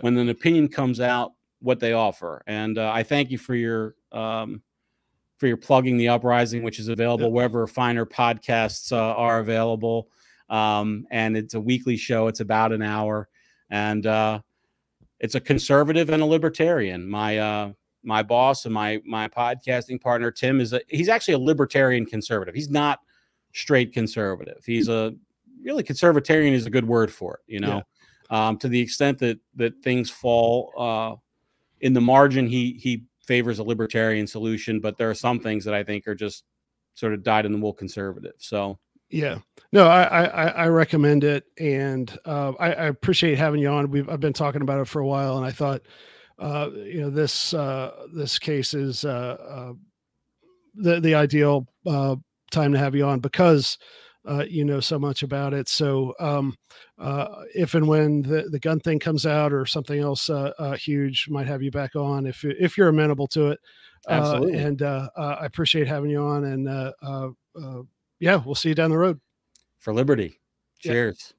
when an opinion comes out, what they offer. And uh, I thank you for your um, for your plugging the uprising, which is available Yeah. wherever finer podcasts uh, are available. Um, and it's a weekly show. It's about an hour, and uh, it's a conservative and a libertarian. My uh, my boss and my my podcasting partner Tim is a he's actually a libertarian conservative. He's not straight conservative. He's a really conservatarian is a good word for it. You know, um, to the extent that that things fall uh, in the margin, he he favors a libertarian solution. But there are some things that I think are just sort of dyed in the wool conservative. So Yeah. No, I, I, I recommend it, and uh, I, I, appreciate having you on. We've I've been talking about it for a while, and I thought, uh, you know, this uh, this case is uh, uh, the the ideal uh, time to have you on because you know so much about it. So um, if and when the, the gun thing comes out or something else huge, might have you back on if if you're amenable to it. Absolutely. and I appreciate having you on, and yeah, we'll see you down the road for liberty. Cheers.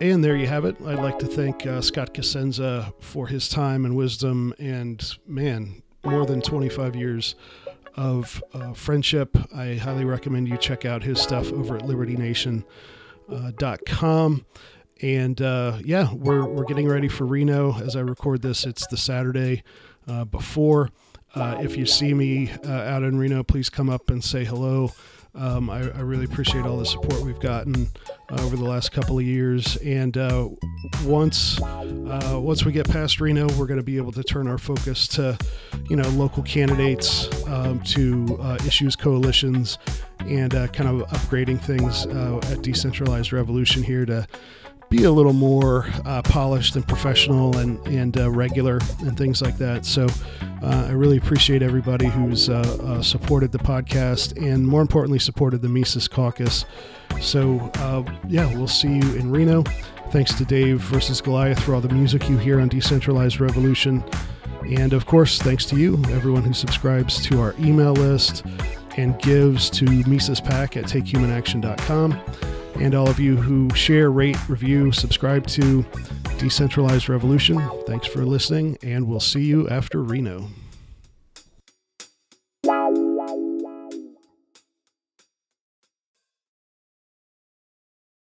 And there you have it. I'd like to thank uh, Scott Cosenza for his time and wisdom, and man, more than 25 years of uh, friendship. I highly recommend you check out his stuff over at libertynation.com. Uh, and uh, yeah, we're, we're getting ready for Reno. As I record this, it's the Saturday uh, before. Uh, if you see me uh, out in Reno, please come up and say hello. Um, I, I, really appreciate all the support we've gotten uh, over the last couple of years. And uh, once uh, once we get past Reno, we're going to be able to turn our focus to, you know, local candidates, um, to uh, issues coalitions, and kind of upgrading things at Decentralized Revolution here to be a little more uh, polished and professional and and uh, regular and things like that. So uh, I really appreciate everybody who's uh, uh, supported the podcast and more importantly supported the Mises Caucus. So uh, yeah, we'll see you in Reno. Thanks to Dave versus Goliath for all the music you hear on Decentralized Revolution. And of course, thanks to you, everyone who subscribes to our email list and gives to Mises PAC at takehumanaction.com and all of you who share, rate, review, subscribe to Decentralized Revolution. Thanks for listening, and we'll see you after Reno.